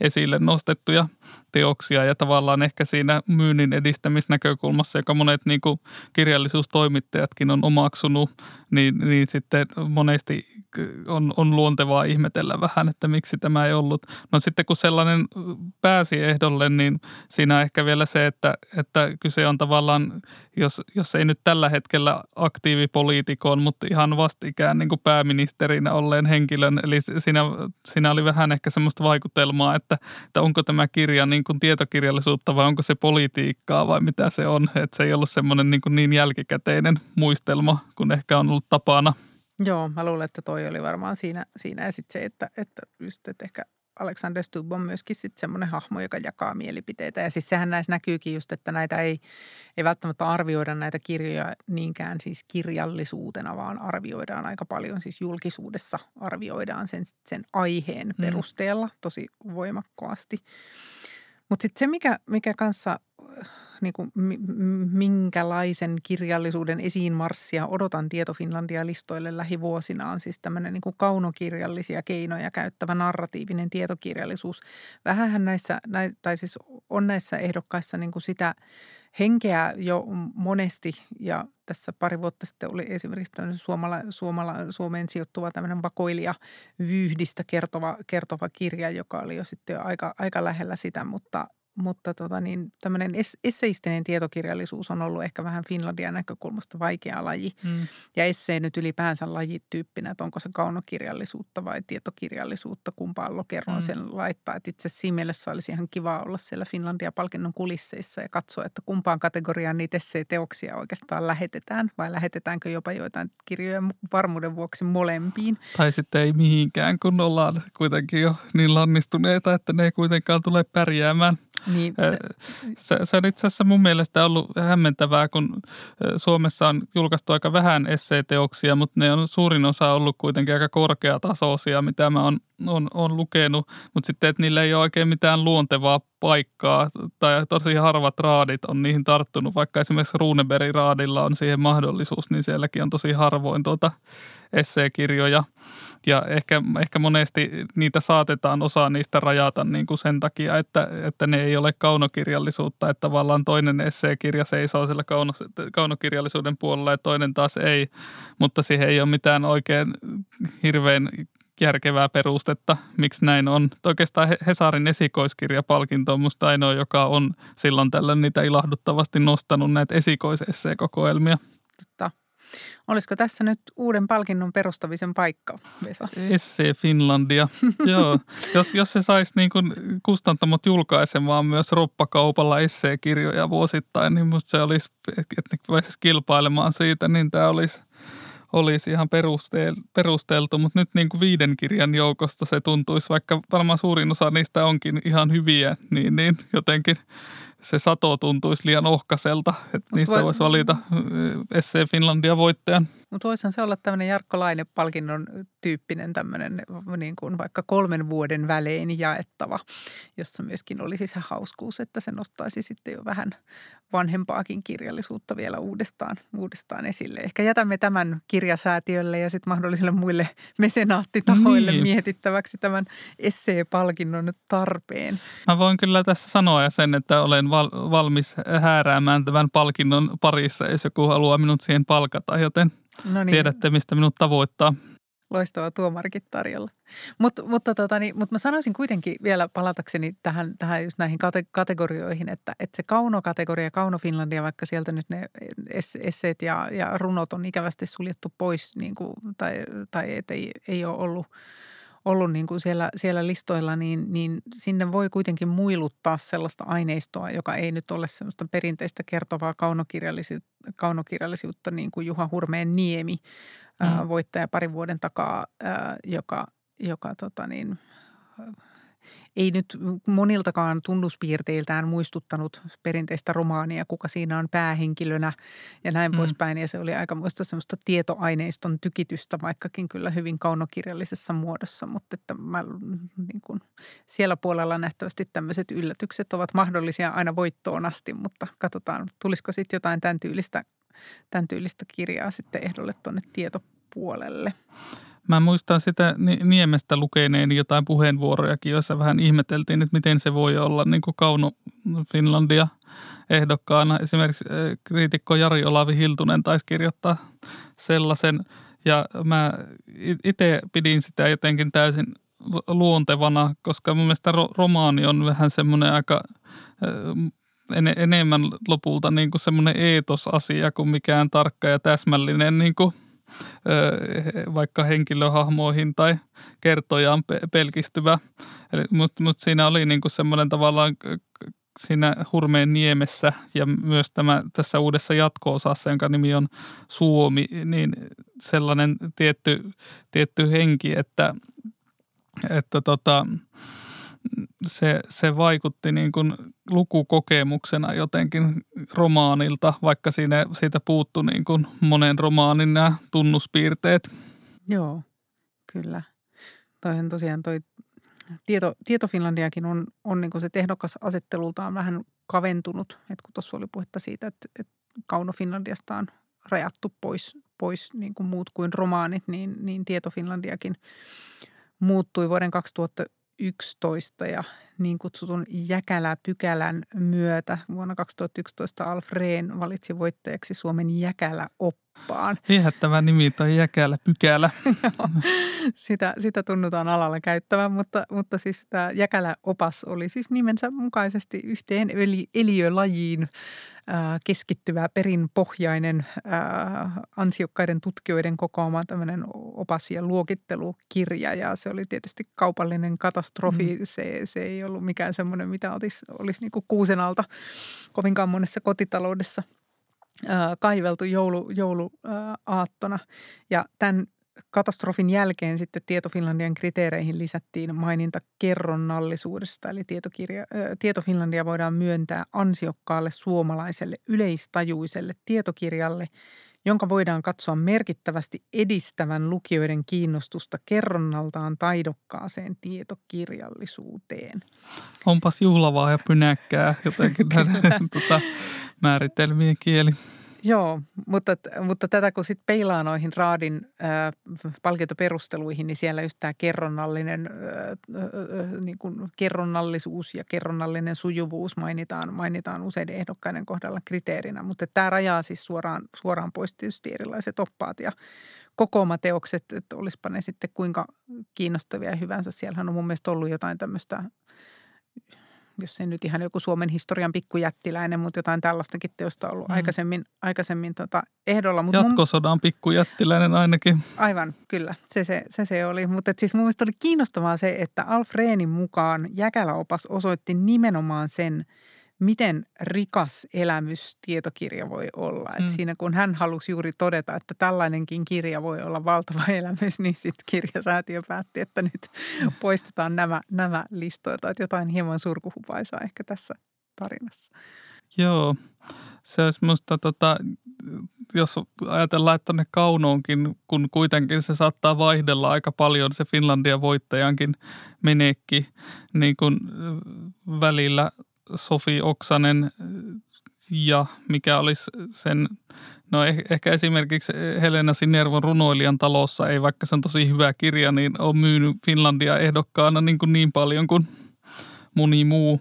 esille nostettuja teoksia ja tavallaan ehkä siinä myynnin edistämisnäkökulmassa, joka monet niin kuin kirjallisuustoimittajatkin on omaksunut, niin, niin sitten monesti on, on luontevaa ihmetellä vähän, että miksi tämä ei ollut. No sitten kun sellainen pääsi ehdolle, niin siinä ehkä vielä se, että, että kyse on tavallaan, jos, jos ei nyt tällä hetkellä aktiivipoliitikon, mutta ihan vastikään niin kuin pääministerinä olleen henkilön. Eli siinä, siinä oli vähän ehkä semmoista vaikutelmaa, että, että onko tämä kirja niin kuin tietokirjallisuutta vai onko se politiikkaa vai mitä se on. Että se ei ollut semmoinen niin, kuin niin jälkikäteinen muistelma, kun ehkä on ollut tapana – Joo, mä luulen, että toi oli varmaan siinä, siinä ja sitten se, että, että, just, että ehkä Alexander Stubb on myöskin sitten semmoinen hahmo, joka jakaa mielipiteitä. Ja siis sehän näissä näkyykin just, että näitä ei, ei välttämättä arvioida näitä kirjoja niinkään siis kirjallisuutena, vaan arvioidaan aika paljon siis julkisuudessa arvioidaan sen, sen aiheen mm. perusteella tosi voimakkaasti. Mutta sitten se, mikä, mikä kanssa niin kuin, minkälaisen kirjallisuuden esiinmarssia odotan Tieto Finlandia listoille lähivuosina on siis tämmöinen niin kaunokirjallisia keinoja käyttävä narratiivinen tietokirjallisuus. Vähähän näissä, tai siis on näissä ehdokkaissa niin kuin sitä henkeä jo monesti ja tässä pari vuotta sitten oli esimerkiksi suomala, suomala, Suomeen sijoittuva tämmöinen vakoilija vyyhdistä kertova, kertova kirja, joka oli jo sitten jo aika, aika lähellä sitä, mutta mutta tota niin, tämmöinen esseistinen tietokirjallisuus on ollut ehkä vähän Finlandian näkökulmasta vaikea laji. Mm. Ja essee nyt ylipäänsä lajityyppinä, että onko se kaunokirjallisuutta vai tietokirjallisuutta, kumpaan lokeroon mm. sen laittaa. Että itse siinä mielessä olisi ihan kiva olla siellä Finlandia-palkinnon kulisseissa ja katsoa, että kumpaan kategoriaan niitä essee-teoksia oikeastaan lähetetään vai lähetetäänkö jopa joitain kirjoja varmuuden vuoksi molempiin. Tai sitten ei mihinkään, kun ollaan kuitenkin jo niin lannistuneita, että ne ei kuitenkaan tule pärjäämään. Niin, se... Se, se on itse asiassa mun mielestä ollut hämmentävää, kun Suomessa on julkaistu aika vähän esseeteoksia, mutta ne on suurin osa ollut kuitenkin aika korkeatasoisia, mitä mä oon on, on lukenut, mutta sitten, että niillä ei ole oikein mitään luontevaa paikkaa tai tosi harvat raadit on niihin tarttunut, vaikka esimerkiksi Runebergin raadilla on siihen mahdollisuus, niin sielläkin on tosi harvoin tuota esseekirjoja. Ja ehkä, ehkä monesti niitä saatetaan osaa niistä rajata niin kuin sen takia, että, että ne ei ole kaunokirjallisuutta, että tavallaan toinen esseekirja seisoo siellä kaunos, kaunokirjallisuuden puolella ja toinen taas ei, mutta siihen ei ole mitään oikein hirveän järkevää perustetta, miksi näin on. Oikeastaan Hesarin esikoiskirjapalkinto on musta ainoa, joka on silloin tällöin niitä ilahduttavasti nostanut näitä esikoisesseekokoelmia. Totta. Olisiko tässä nyt uuden palkinnon perustamisen paikka, Vesa? Essee Finlandia, joo. Jos, jos se saisi niin kuin kustantamot julkaisemaan myös roppakaupalla esseekirjoja vuosittain, niin musta se olisi, että ne pääsisi kilpailemaan siitä, niin tämä olisi olisi ihan perusteltu, mutta nyt niin kuin viiden kirjan joukosta se tuntuisi, vaikka varmaan suurin osa niistä onkin ihan hyviä, niin, niin jotenkin se sato tuntuisi liian ohkaselta, että niistä voi... voisi valita Essee Finlandia voittajan. Mutta voisihan se olla tämmöinen Jarkko Laine-palkinnon tyyppinen tämmöinen niin kuin vaikka kolmen vuoden välein jaettava, jossa myöskin olisi se hauskuus, että se nostaisi sitten jo vähän vanhempaakin kirjallisuutta vielä uudestaan, uudestaan esille. Ehkä jätämme tämän kirjasäätiölle ja sitten mahdollisille muille mesenaattitahoille niin. mietittäväksi tämän essee-palkinnon tarpeen. Mä voin kyllä tässä sanoa sen, että olen val- valmis hääräämään tämän palkinnon parissa, jos joku haluaa minut siihen palkata, joten – No niin. Tiedätte, mistä minut tavoittaa. Loistava tuomarkit tarjolla. Mut, mutta tota, niin, mutta mä sanoisin kuitenkin vielä palatakseni tähän, tähän just näihin kate- kategorioihin, että, että se kaunokategoria, Kauno Finlandia, vaikka sieltä nyt ne esseet ja, ja runot on ikävästi suljettu pois niin kuin, tai, tai et ei, ei ole ollut – ollut niin kuin siellä, siellä listoilla, niin, niin sinne voi kuitenkin muiluttaa sellaista aineistoa, joka ei nyt ole sellaista perinteistä kertovaa kaunokirjallisuutta, kaunokirjallisuutta niin kuin Juha Hurmeen Niemi, mm. ää, voittaja parin vuoden takaa, ää, joka, joka tota niin, ei nyt moniltakaan tunnuspiirteiltään muistuttanut perinteistä romaania, kuka siinä on päähenkilönä ja näin mm. poispäin. Ja se oli aika muista semmoista tietoaineiston tykitystä, vaikkakin kyllä hyvin kaunokirjallisessa muodossa, mutta että mä, niin kuin, siellä puolella nähtävästi tämmöiset yllätykset ovat mahdollisia aina voittoon asti, mutta katsotaan, tulisiko sitten jotain tämän tyylistä, tämän tyylistä kirjaa sitten ehdolle tuonne tietopuolelle. Mä muistan sitä Niemestä lukeneeni jotain puheenvuorojakin, joissa vähän ihmeteltiin, että miten se voi olla niin kuin Kauno Finlandia ehdokkaana. Esimerkiksi kriitikko Jari Olavi Hiltunen taisi kirjoittaa sellaisen, ja mä itse pidin sitä jotenkin täysin luontevana, koska mun mielestä romaani on vähän semmoinen aika en, enemmän lopulta niin kuin semmoinen eetosasia kuin mikään tarkka ja täsmällinen niin kuin, vaikka henkilöhahmoihin tai kertojaan pelkistyvä. Eli musta, musta siinä oli niin kuin semmoinen tavallaan siinä Hurmeen niemessä ja myös tämä, tässä uudessa jatko-osassa, jonka nimi on Suomi, niin sellainen tietty, tietty henki, että, että tota, se, se vaikutti niin kuin lukukokemuksena jotenkin romaanilta, vaikka siinä, siitä puuttu niin kuin monen romaanin nämä tunnuspiirteet. Joo, kyllä. Toihan tosiaan toi Tieto, Tieto Finlandiakin on, on niin se tehdokas asettelultaan vähän kaventunut. Et kun tuossa oli puhetta siitä, että, että Kauno Finlandiasta on rajattu pois, pois niin kuin muut kuin romaanit, niin, niin Tieto Finlandiakin muuttui vuoden 2000 2011 ja niin kutsutun Jäkälä-pykälän myötä vuonna 2011 Alf Rehn valitsi voittajaksi Suomen Jäkälä-oppaan. Viehättävä nimi toi Jäkälä-pykälä. sitä, sitä tunnutaan alalla käyttävän, mutta, mutta siis tämä Jäkälä-opas oli siis nimensä mukaisesti yhteen eli eliölajiin keskittyvä perinpohjainen ansiokkaiden tutkijoiden kokoama tämmöinen opas- ja luokittelukirja ja se oli tietysti kaupallinen katastrofi. Mm. Se, se ei ollut mikään semmoinen, mitä olisi, olisi niin kuusen alta kovinkaan monessa kotitaloudessa kaiveltu joulu, jouluaattona. Ja tämän katastrofin jälkeen sitten Tieto Finlandian kriteereihin lisättiin maininta kerronnallisuudesta, eli tietokirja, Tieto Finlandia voidaan myöntää ansiokkaalle suomalaiselle yleistajuiselle tietokirjalle, jonka voidaan katsoa merkittävästi edistävän lukijoiden kiinnostusta kerronnaltaan taidokkaaseen tietokirjallisuuteen. Onpas juhlavaa ja pynäkkää jotenkin näiden tota, määritelmien kieli. Joo, mutta, mutta tätä kun sitten peilaa noihin Raadin äh, palkintoperusteluihin, niin siellä just tämä kerronnallinen, äh, äh, niin kuin kerronnallisuus ja kerronnallinen sujuvuus mainitaan, mainitaan useiden ehdokkaiden kohdalla kriteerinä. Mutta tämä rajaa siis suoraan, suoraan pois tietysti erilaiset oppaat ja kokoomateokset, että olisipa ne sitten kuinka kiinnostavia hyvänsä. Siellähän on mun mielestä ollut jotain tämmöistä jos se nyt ihan joku Suomen historian pikkujättiläinen, mutta jotain tällaistakin teosta on ollut mm. aikaisemmin, aikaisemmin tota ehdolla. Mut Jatkosodan mun... pikkujättiläinen ainakin. Aivan, kyllä. Se se, se, se oli. Mutta siis mun mielestä oli kiinnostavaa se, että Alfreenin mukaan Jäkäläopas osoitti nimenomaan sen – miten rikas elämys tietokirja voi olla. Mm. Et siinä kun hän halusi juuri todeta, että tällainenkin kirja voi olla valtava elämys, niin sitten kirjasäätiö päätti, että nyt mm. poistetaan nämä, nämä listoilta. Että jotain hieman surkuhupaisaa ehkä tässä tarinassa. Joo, se olisi minusta, tota, jos ajatellaan, että tuonne Kaunoonkin, kun kuitenkin se saattaa vaihdella aika paljon se Finlandia voittajankin menekki, niin kun välillä Sofi Oksanen ja mikä olisi sen, no eh, ehkä esimerkiksi Helena Sinervon runoilijan talossa, ei vaikka se on tosi hyvä kirja, niin on myynyt Finlandia ehdokkaana niin, kuin niin paljon kuin moni muu,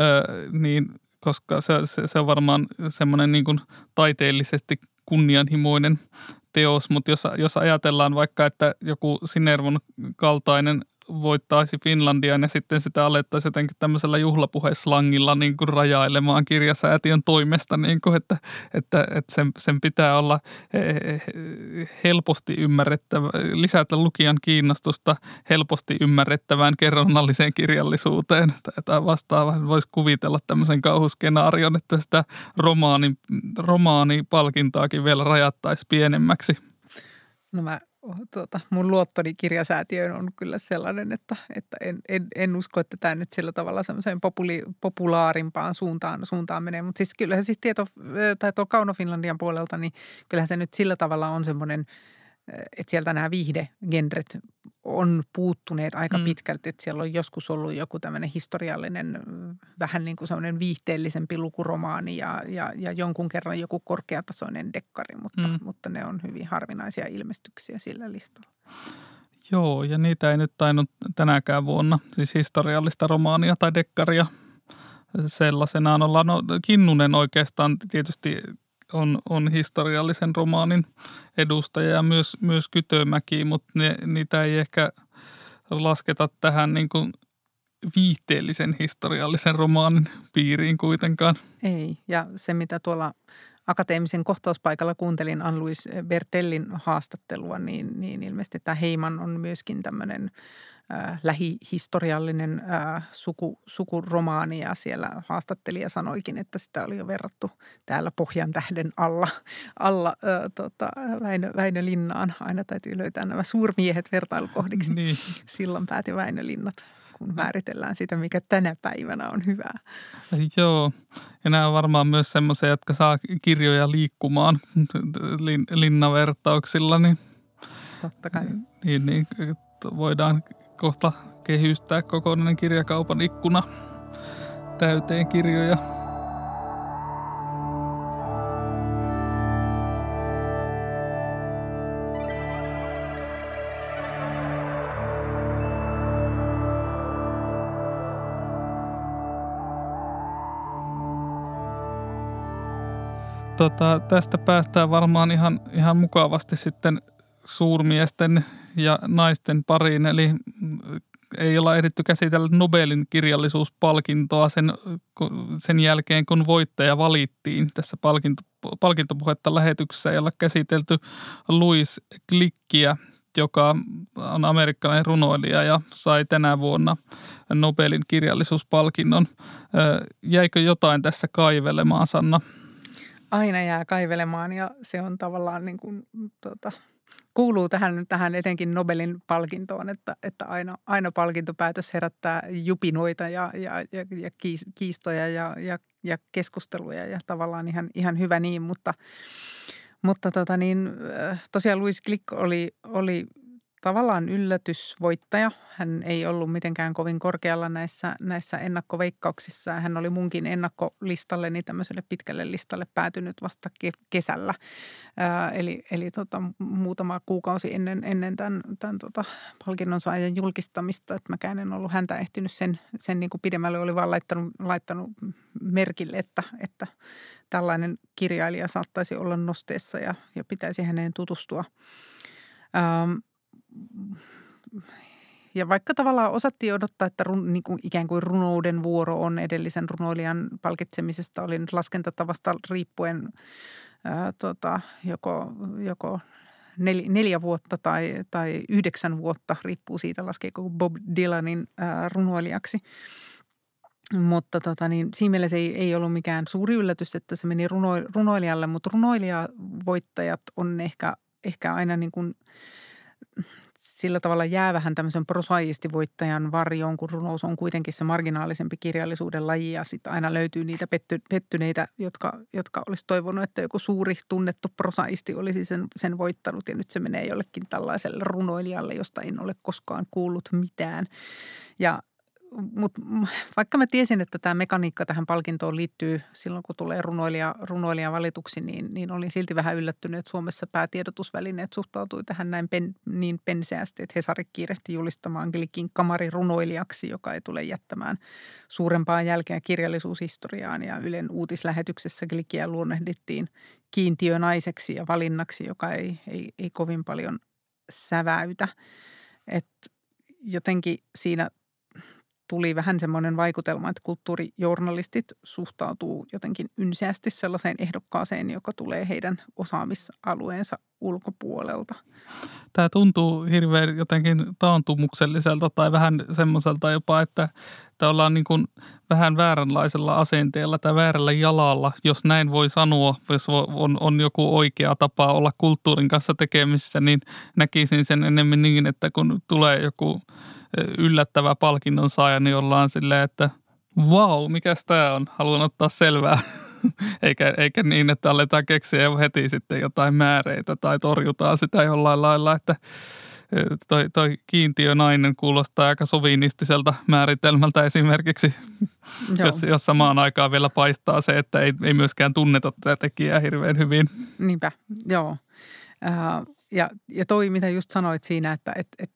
öö, niin koska se, se, se on varmaan semmoinen niin kuin taiteellisesti kunnianhimoinen teos, mutta jos, jos ajatellaan vaikka, että joku Sinervon kaltainen – voittaisi Finlandia ja sitten sitä alettaisiin jotenkin tämmöisellä juhlapuheslangilla niin kuin rajailemaan kirjasäätiön toimesta, niin kuin, että, että, että sen, sen pitää olla helposti ymmärrettävä, lisätä lukijan kiinnostusta helposti ymmärrettävään kerronnalliseen kirjallisuuteen tai vastaavaa. Voisi kuvitella tämmöisen kauhuskenaarion, että sitä romaani, romaanipalkintaakin vielä rajattaisi pienemmäksi. No mä tuota, mun luottoni kirjasäätiöön on kyllä sellainen, että, että en, en, en, usko, että tämä nyt sillä tavalla semmoiseen populi, populaarimpaan suuntaan, suuntaan menee. Mutta siis kyllähän siis tieto, tai tuolla Kauno Finlandian puolelta, niin kyllähän se nyt sillä tavalla on semmoinen – että sieltä nämä viihdegenret on puuttuneet aika mm. pitkälti, että siellä on joskus ollut joku tämmöinen historiallinen, vähän niin kuin semmoinen viihteellisempi lukuromaani ja, ja, ja jonkun kerran joku korkeatasoinen dekkari, mutta, mm. mutta ne on hyvin harvinaisia ilmestyksiä sillä listalla. Joo, ja niitä ei nyt tainnut tänäkään vuonna, siis historiallista romaania tai dekkaria sellaisenaan olla. No Kinnunen oikeastaan tietysti on, on historiallisen romaanin edustaja ja myös, myös Kytömäki, mutta ne, niitä ei ehkä lasketa tähän niin kuin viihteellisen historiallisen romaanin piiriin kuitenkaan. Ei, ja se mitä tuolla akateemisen kohtauspaikalla kuuntelin Ann-Louis Bertellin haastattelua, niin, niin ilmeisesti tämä Heiman on myöskin tämmöinen äh, lähihistoriallinen äh, suku, sukuromaani ja siellä haastattelija sanoikin, että sitä oli jo verrattu täällä Pohjan tähden alla, alla äh, tota, Väinö, Väinö Linnaan. Aina täytyy löytää nämä suurmiehet vertailukohdiksi. Niin. Sillanpäät ja Väinö Linnat kun määritellään sitä, mikä tänä päivänä on hyvää. Joo, ja nämä on varmaan myös semmoisia, jotka saa kirjoja liikkumaan linnavertauksilla, niin, Totta kai. niin, niin voidaan kohta kehystää kokonainen kirjakaupan ikkuna täyteen kirjoja. tota, tästä päästään varmaan ihan, ihan mukavasti sitten suurmiesten ja naisten pariin. Eli mm, ei olla ehditty käsitellä Nobelin kirjallisuuspalkintoa sen, sen jälkeen, kun voittaja valittiin tässä palkinto, palkintopuhetta lähetyksessä, jolla käsitelty Louis Klikkiä, joka on amerikkalainen runoilija ja sai tänä vuonna Nobelin kirjallisuuspalkinnon. Jäikö jotain tässä kaivelemaan, Sanna? aina jää kaivelemaan ja se on tavallaan niin kuin, tota, kuuluu tähän, tähän etenkin Nobelin palkintoon, että, että aina, aina palkintopäätös herättää jupinoita ja, ja, ja, ja kiistoja ja, ja, ja keskusteluja ja tavallaan ihan, ihan hyvä niin, mutta, mutta tota niin, äh, tosiaan Louis Glick oli, oli tavallaan yllätysvoittaja. Hän ei ollut mitenkään kovin korkealla näissä, näissä ennakkoveikkauksissa. Hän oli munkin ennakkolistalleni niin tämmöiselle pitkälle listalle päätynyt vasta kesällä. Ää, eli eli tota, muutama kuukausi ennen, ennen tämän, tämän tota, palkinnon saajan julkistamista. Että mäkään en ollut häntä ehtinyt sen, sen niin kuin pidemmälle. Oli vaan laittanut, laittanut merkille, että, että tällainen kirjailija saattaisi olla nosteessa ja, ja pitäisi häneen tutustua. Ähm, ja vaikka tavallaan osattiin odottaa, että run, niin kuin ikään kuin runouden vuoro on edellisen runoilijan palkitsemisesta, oli nyt laskentatavasta riippuen ää, tota, joko, joko nel, neljä vuotta tai, tai yhdeksän vuotta, riippuu siitä, laskeeko Bob Dylanin ää, runoilijaksi. Mutta tota, niin, siinä mielessä ei, ei ollut mikään suuri yllätys, että se meni runo, runoilijalle, mutta runoilijavoittajat on ehkä, ehkä aina niin kuin – sillä tavalla jää vähän tämmöisen prosaistivoittajan varjoon, kun runous on kuitenkin se marginaalisempi kirjallisuuden laji ja sitten aina löytyy niitä petty, pettyneitä, jotka, jotka olisi toivonut, että joku suuri tunnettu prosaisti olisi sen, sen voittanut ja nyt se menee jollekin tällaiselle runoilijalle, josta en ole koskaan kuullut mitään. Ja mutta vaikka mä tiesin, että tämä mekaniikka tähän palkintoon liittyy silloin, kun tulee runoilija, runoilija valituksi, niin, niin olin silti vähän yllättynyt, että Suomessa päätiedotusvälineet suhtautui tähän näin pen, niin penseästi, että Hesari kiirehti julistamaan Glikin kamarirunoilijaksi, joka ei tule jättämään suurempaa jälkeä kirjallisuushistoriaan. Ja Ylen uutislähetyksessä Glikiä luonnehdittiin kiintiönaiseksi ja valinnaksi, joka ei, ei, ei kovin paljon säväytä. että jotenkin siinä tuli vähän semmoinen vaikutelma, että kulttuurijournalistit suhtautuu jotenkin ynseästi sellaiseen ehdokkaaseen, joka tulee heidän osaamisalueensa ulkopuolelta. Tämä tuntuu hirveän jotenkin taantumukselliselta tai vähän semmoiselta jopa, että, että ollaan niin kuin vähän vääränlaisella asenteella tai väärällä jalalla, jos näin voi sanoa, jos on, on joku oikea tapa olla kulttuurin kanssa tekemisissä, niin näkisin sen enemmän niin, että kun tulee joku – yllättävä palkinnon saaja, niin ollaan silleen, että vau, mikäs tämä on, haluan ottaa selvää. eikä, eikä niin, että aletaan keksiä jo heti sitten jotain määreitä tai torjutaan sitä jollain lailla, että toi, toi kiintiönainen kuulostaa aika sovinistiselta määritelmältä esimerkiksi, jos, jos samaan aikaan vielä paistaa se, että ei, ei myöskään tunneta tätä tekijää hirveän hyvin. Niinpä, joo. Ja, ja toi, mitä just sanoit siinä, että et, et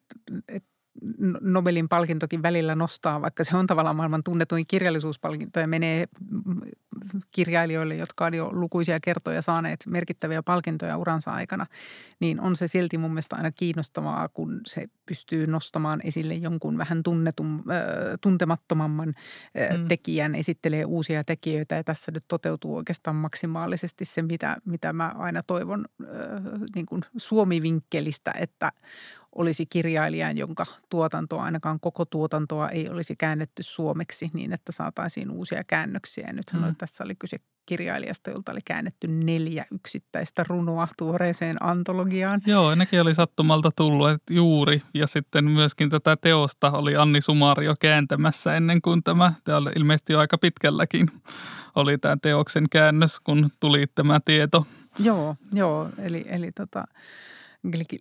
että Nobelin palkintokin välillä nostaa, vaikka se on tavallaan maailman tunnetuin kirjallisuuspalkinto ja menee kirjailijoille, jotka on jo lukuisia kertoja saaneet merkittäviä palkintoja uransa aikana, niin on se silti mun mielestä aina kiinnostavaa, kun se pystyy nostamaan esille jonkun vähän tunnetun, äh, tuntemattomamman äh, mm. tekijän, esittelee uusia tekijöitä ja tässä nyt toteutuu oikeastaan maksimaalisesti se, mitä, mitä mä aina toivon äh, niin kuin suomivinkkelistä, että olisi kirjailijan, jonka tuotantoa, ainakaan koko tuotantoa ei olisi käännetty suomeksi niin, että saataisiin uusia käännöksiä. Ja nythän mm. Tässä oli kyse kirjailijasta, jolta oli käännetty neljä yksittäistä runoa tuoreeseen antologiaan. Joo, nekin oli sattumalta tullut että juuri. Ja sitten myöskin tätä teosta oli Anni Sumario kääntämässä ennen kuin tämä, tämä oli ilmeisesti jo aika pitkälläkin, oli tämä teoksen käännös, kun tuli tämä tieto. Joo, joo. Eli, eli tota,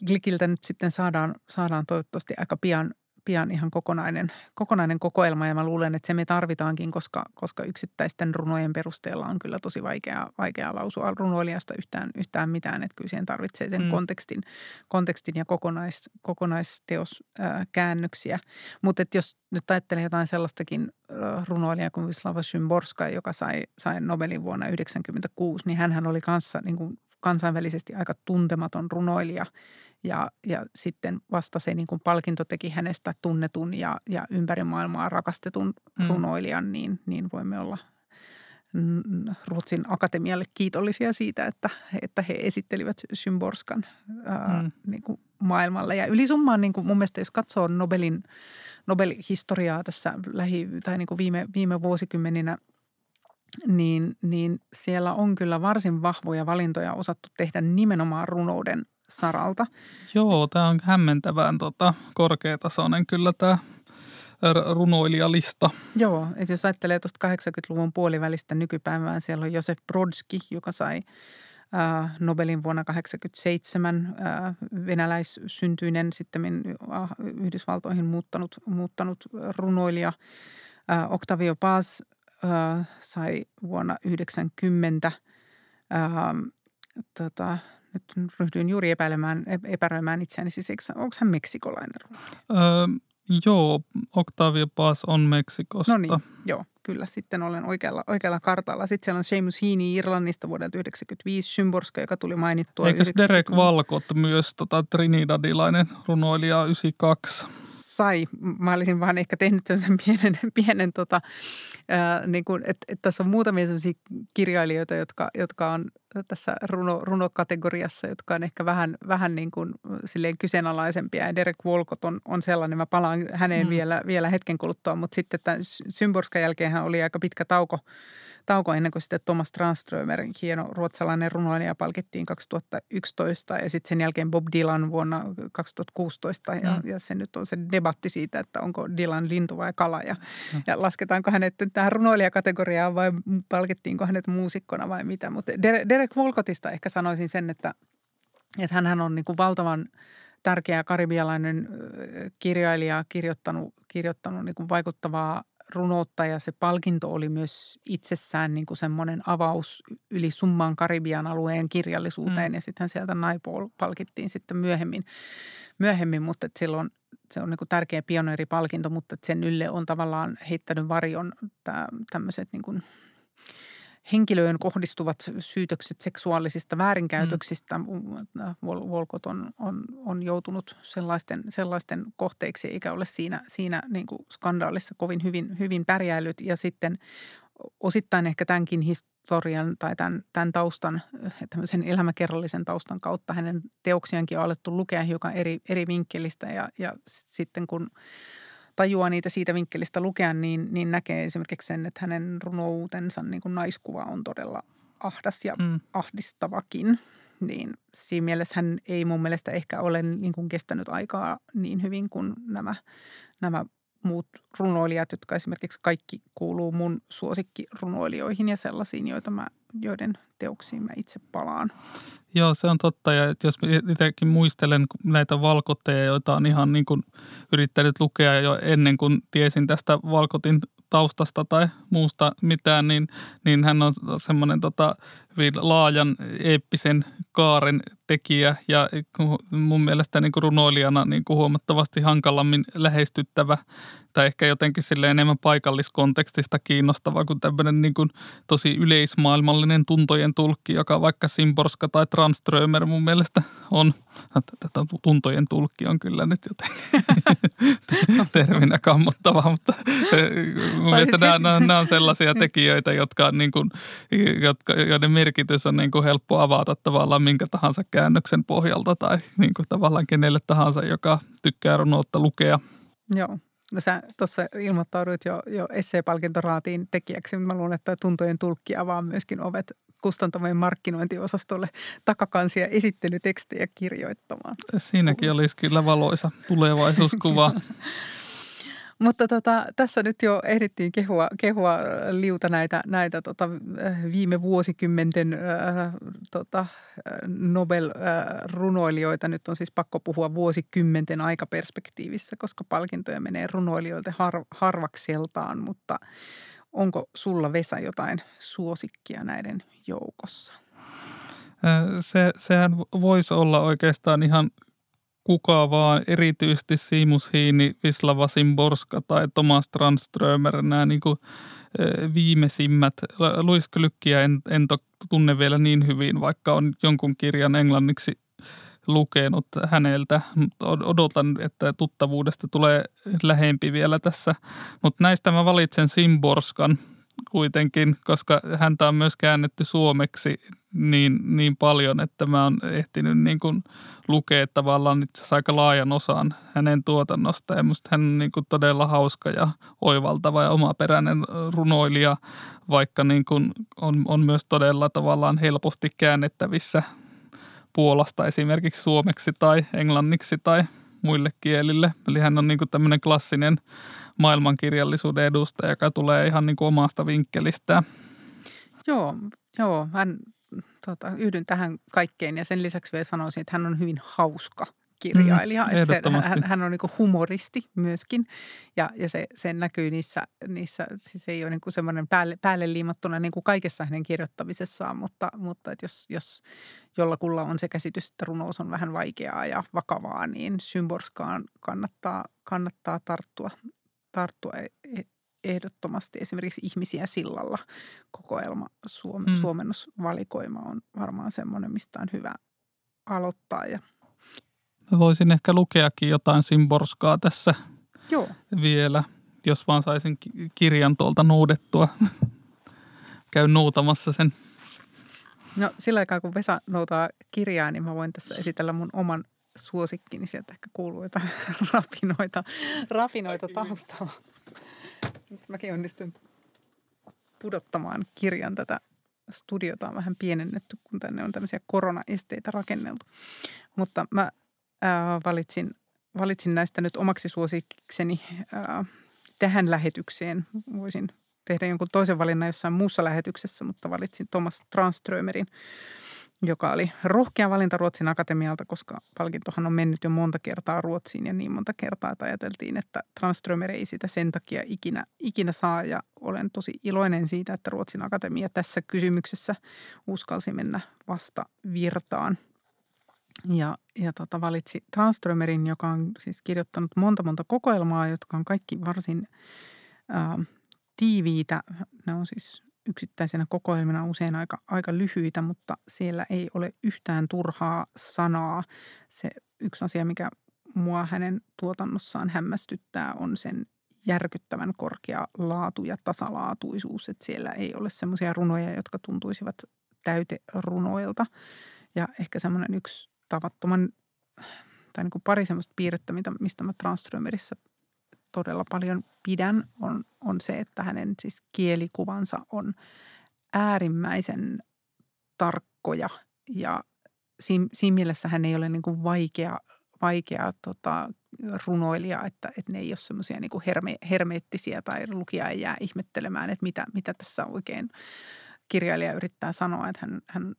Glikiltä nyt sitten saadaan, saadaan toivottavasti aika pian, pian ihan kokonainen, kokonainen kokoelma ja mä luulen, että se me tarvitaankin, koska, koska yksittäisten runojen perusteella on kyllä tosi vaikea, vaikea lausua runoilijasta yhtään, yhtään mitään, että kyllä siihen tarvitsee sen mm. kontekstin, kontekstin ja kokonais, kokonaisteoskäännöksiä. Mutta jos nyt ajattelee jotain sellaistakin runoilijaa kuin Vislava Szymborska, joka sai, sai Nobelin vuonna 1996, niin hän oli kanssa niin kuin kansainvälisesti aika tuntematon runoilija ja, ja sitten vasta se niin kuin palkinto teki hänestä tunnetun ja, ja ympäri maailmaa rakastetun mm. runoilijan, niin, niin voimme olla Ruotsin akatemialle kiitollisia siitä, että, että he esittelivät Symborskan ää, mm. niin kuin maailmalle. Ja ylisummaan niin kuin mun mielestä, jos katsoo Nobelin, Nobelin historiaa tässä lähi- tai niin kuin viime, viime vuosikymmeninä – niin, niin siellä on kyllä varsin vahvoja valintoja osattu tehdä nimenomaan runouden saralta. Joo, tämä on hämmentävän tota, korkeatasoinen kyllä tämä runoilijalista. Joo, että jos ajattelee tuosta 80-luvun puolivälistä nykypäivään, siellä on Josef Brodski, joka sai äh, Nobelin vuonna 1987, äh, venäläissyntyinen, sitten äh, Yhdysvaltoihin muuttanut, muuttanut runoilija. Äh, Octavio Paz äh, sai vuonna 90. Äh, tota, nyt ryhdyin juuri epäilemään, epäröimään itseäni, siis eikö, onko hän meksikolainen? Öö, joo, Octavio Paz on Meksikosta. No niin, joo, kyllä. Sitten olen oikealla, oikealla kartalla. Sitten siellä on Seamus Heaney Irlannista vuodelta 1995, Symborska, joka tuli mainittua. Eikö Derek Valcott myös tota, trinidadilainen runoilija 92? sai. Mä olisin vaan ehkä tehnyt sen pienen, pienen tota, ää, niin kuin, että, että tässä on muutamia sellaisia kirjailijoita, jotka, jotka on tässä runo, runokategoriassa, jotka on ehkä vähän, vähän niin kuin silleen kyseenalaisempia. Ja Derek Walcott on, on sellainen, mä palaan häneen mm. vielä, vielä hetken kuluttua, mutta sitten tämän Symborskan jälkeen hän oli aika pitkä tauko tauko ennen kuin sitten Thomas Tranströmer, hieno ruotsalainen runoilija, palkittiin 2011 ja sitten sen jälkeen Bob Dylan vuonna 2016 ja, mm. ja se nyt on se debatti siitä, että onko Dylan lintu vai kala ja, mm. ja lasketaanko hänet tähän runoilijakategoriaan vai palkittiinko hänet muusikkona vai mitä. Mutta Derek Volkotista ehkä sanoisin sen, että, että hän on niin kuin valtavan tärkeä karibialainen kirjailija, kirjoittanut, kirjoittanut niin kuin vaikuttavaa runoutta ja se palkinto oli myös itsessään niin kuin semmoinen avaus yli summaan Karibian alueen kirjallisuuteen mm. ja sitten sieltä Naipool palkittiin sitten myöhemmin, myöhemmin mutta silloin se on niin kuin tärkeä pioneeripalkinto, mutta sen ylle on tavallaan heittänyt varjon tämmöiset niin henkilöön kohdistuvat syytökset seksuaalisista väärinkäytöksistä. Mm. Volkot on, on, on joutunut sellaisten, sellaisten kohteiksi eikä ole siinä, siinä niin kuin skandaalissa kovin hyvin, hyvin pärjäillyt. Ja sitten osittain ehkä tämänkin historian tai tämän, tämän taustan, tämmöisen elämäkerrallisen taustan kautta hänen teoksiankin on alettu lukea hiukan eri, eri vinkkelistä ja, ja sitten kun – tajuaa niitä siitä vinkkelistä lukea, niin, niin näkee esimerkiksi sen, että hänen runoutensa niin kuin naiskuva on todella ahdas ja mm. ahdistavakin. Niin siinä mielessä hän ei mun mielestä ehkä ole niin kuin kestänyt aikaa niin hyvin kuin nämä, nämä muut runoilijat, jotka esimerkiksi kaikki kuuluu mun suosikkirunoilijoihin ja sellaisiin, joita mä, joiden teoksiin mä itse palaan. Joo, se on totta. Ja jos itsekin muistelen näitä valkotteja, joita on ihan niin kuin yrittänyt lukea jo ennen kuin tiesin tästä valkotin taustasta tai muusta mitään, niin, niin hän on semmoinen tota, laajan eeppisen kaaren tekijä ja mun mielestä niin kuin runoilijana niin kuin huomattavasti hankalammin lähestyttävä tai ehkä jotenkin sille enemmän paikalliskontekstista kiinnostava kuin tämmöinen niin kuin tosi yleismaailmallinen tuntojen tulkki, joka vaikka Simborska tai Tranströmer mun mielestä on. Tätä tuntojen tulkki on kyllä nyt jotenkin terminä kammottava, mutta mun mielestä nämä, nämä on sellaisia tekijöitä, jotka on niin kuin, jotka, joiden merkitys on niin kuin helppo avata tavallaan minkä tahansa käännöksen pohjalta tai niin kuin tavallaan kenelle tahansa, joka tykkää runoutta lukea. Joo. No sä tuossa ilmoittauduit jo, jo esseepalkintoraatiin tekijäksi, mutta mä luulen, että tuntojen tulkki avaa myöskin ovet kustantamojen markkinointiosastolle takakansia esittelytekstejä kirjoittamaan. Siinäkin olisi kyllä valoisa tulevaisuuskuva. Mutta tota, tässä nyt jo ehdittiin kehua, kehua liuta näitä, näitä tota, viime vuosikymmenten äh, tota, Nobel-runoilijoita. Nyt on siis pakko puhua vuosikymmenten aikaperspektiivissä, koska palkintoja menee runoilijoilta har, harvakseltaan. Mutta onko sulla Vesa jotain suosikkia näiden joukossa? Se, sehän voisi olla oikeastaan ihan kuka vaan, erityisesti Simus Hiini, Vislava Simborska tai Thomas Tranströmer, nämä niin kuin, viimeisimmät. Luis Glückiä en, en tunne vielä niin hyvin, vaikka on jonkun kirjan englanniksi lukenut häneltä. Odotan, että tuttavuudesta tulee lähempi vielä tässä. Mutta näistä mä valitsen Simborskan – kuitenkin, koska häntä on myös käännetty suomeksi niin, niin paljon, että mä oon ehtinyt niin kuin lukea tavallaan itse asiassa aika laajan osan hänen tuotannosta. Ja musta hän on niin kuin todella hauska ja oivaltava ja omaperäinen runoilija, vaikka niin kuin on, on myös todella tavallaan helposti käännettävissä Puolasta esimerkiksi suomeksi tai englanniksi tai muille kielille. Eli hän on niin kuin tämmöinen klassinen maailmankirjallisuuden edustaja, joka tulee ihan niin kuin omasta vinkkelistä. Joo, joo hän, tota, yhdyn tähän kaikkeen ja sen lisäksi vielä sanoisin, että hän on hyvin hauska kirjailija. Mm, se, hän, hän on niin humoristi myöskin ja, ja se, se näkyy niissä, niissä siis ei ole niin kuin semmoinen päälle, päälle liimattuna niin kuin kaikessa hänen kirjoittamisessaan, mutta, mutta että jos, jos jollakulla on se käsitys, että runous on vähän vaikeaa ja vakavaa, niin Symborskaan kannattaa, kannattaa tarttua tarttua e-, e-, ehdottomasti esimerkiksi ihmisiä sillalla kokoelma suom- hmm. suomennusvalikoima on varmaan semmoinen, mistä on hyvä aloittaa. Ja... Mä voisin ehkä lukeakin jotain Simborskaa tässä Joo. vielä, jos vaan saisin kirjan tuolta nuudettua. Käyn noutamassa sen. No sillä aikaa, kun Vesa noutaa kirjaa, niin mä voin tässä esitellä mun oman suosikki, niin sieltä ehkä kuuluu jotain rapinoita, rapinoita taustalla. Nyt mäkin onnistuin pudottamaan kirjan tätä studiota on vähän pienennetty, kun tänne on tämmöisiä koronaesteitä rakenneltu. Mutta mä ää, valitsin, valitsin näistä nyt omaksi suosikseni ää, tähän lähetykseen. Voisin tehdä jonkun toisen valinnan jossain muussa lähetyksessä, mutta valitsin Thomas Tranströmerin joka oli rohkea valinta Ruotsin akatemialta, koska palkintohan on mennyt jo monta kertaa Ruotsiin ja niin monta kertaa, että ajateltiin, että Tranströmer ei sitä sen takia ikinä, ikinä saa ja olen tosi iloinen siitä, että Ruotsin akatemia tässä kysymyksessä uskalsi mennä vasta virtaan. Ja, ja tota, valitsi Tranströmerin, joka on siis kirjoittanut monta monta kokoelmaa, jotka on kaikki varsin ää, tiiviitä. Ne on siis yksittäisenä kokoelmina usein aika, aika lyhyitä, mutta siellä ei ole yhtään turhaa sanaa. Se yksi asia, mikä mua hänen tuotannossaan hämmästyttää, on sen järkyttävän korkea laatu ja tasalaatuisuus, että siellä ei ole semmoisia runoja, jotka tuntuisivat täyterunoilta. Ja ehkä semmoinen yksi tavattoman, tai niin kuin pari semmoista piirrettä, mistä mä Tranströmerissä todella paljon pidän, on, on se, että hänen siis kielikuvansa on äärimmäisen tarkkoja. Ja siinä, siinä mielessä hän ei ole niin kuin vaikea, vaikea tota, runoilija, että, että ne ei ole semmoisia niin herme, hermeettisiä tai lukija ei jää ihmettelemään, että mitä, mitä tässä oikein kirjailija yrittää sanoa, että hän, hän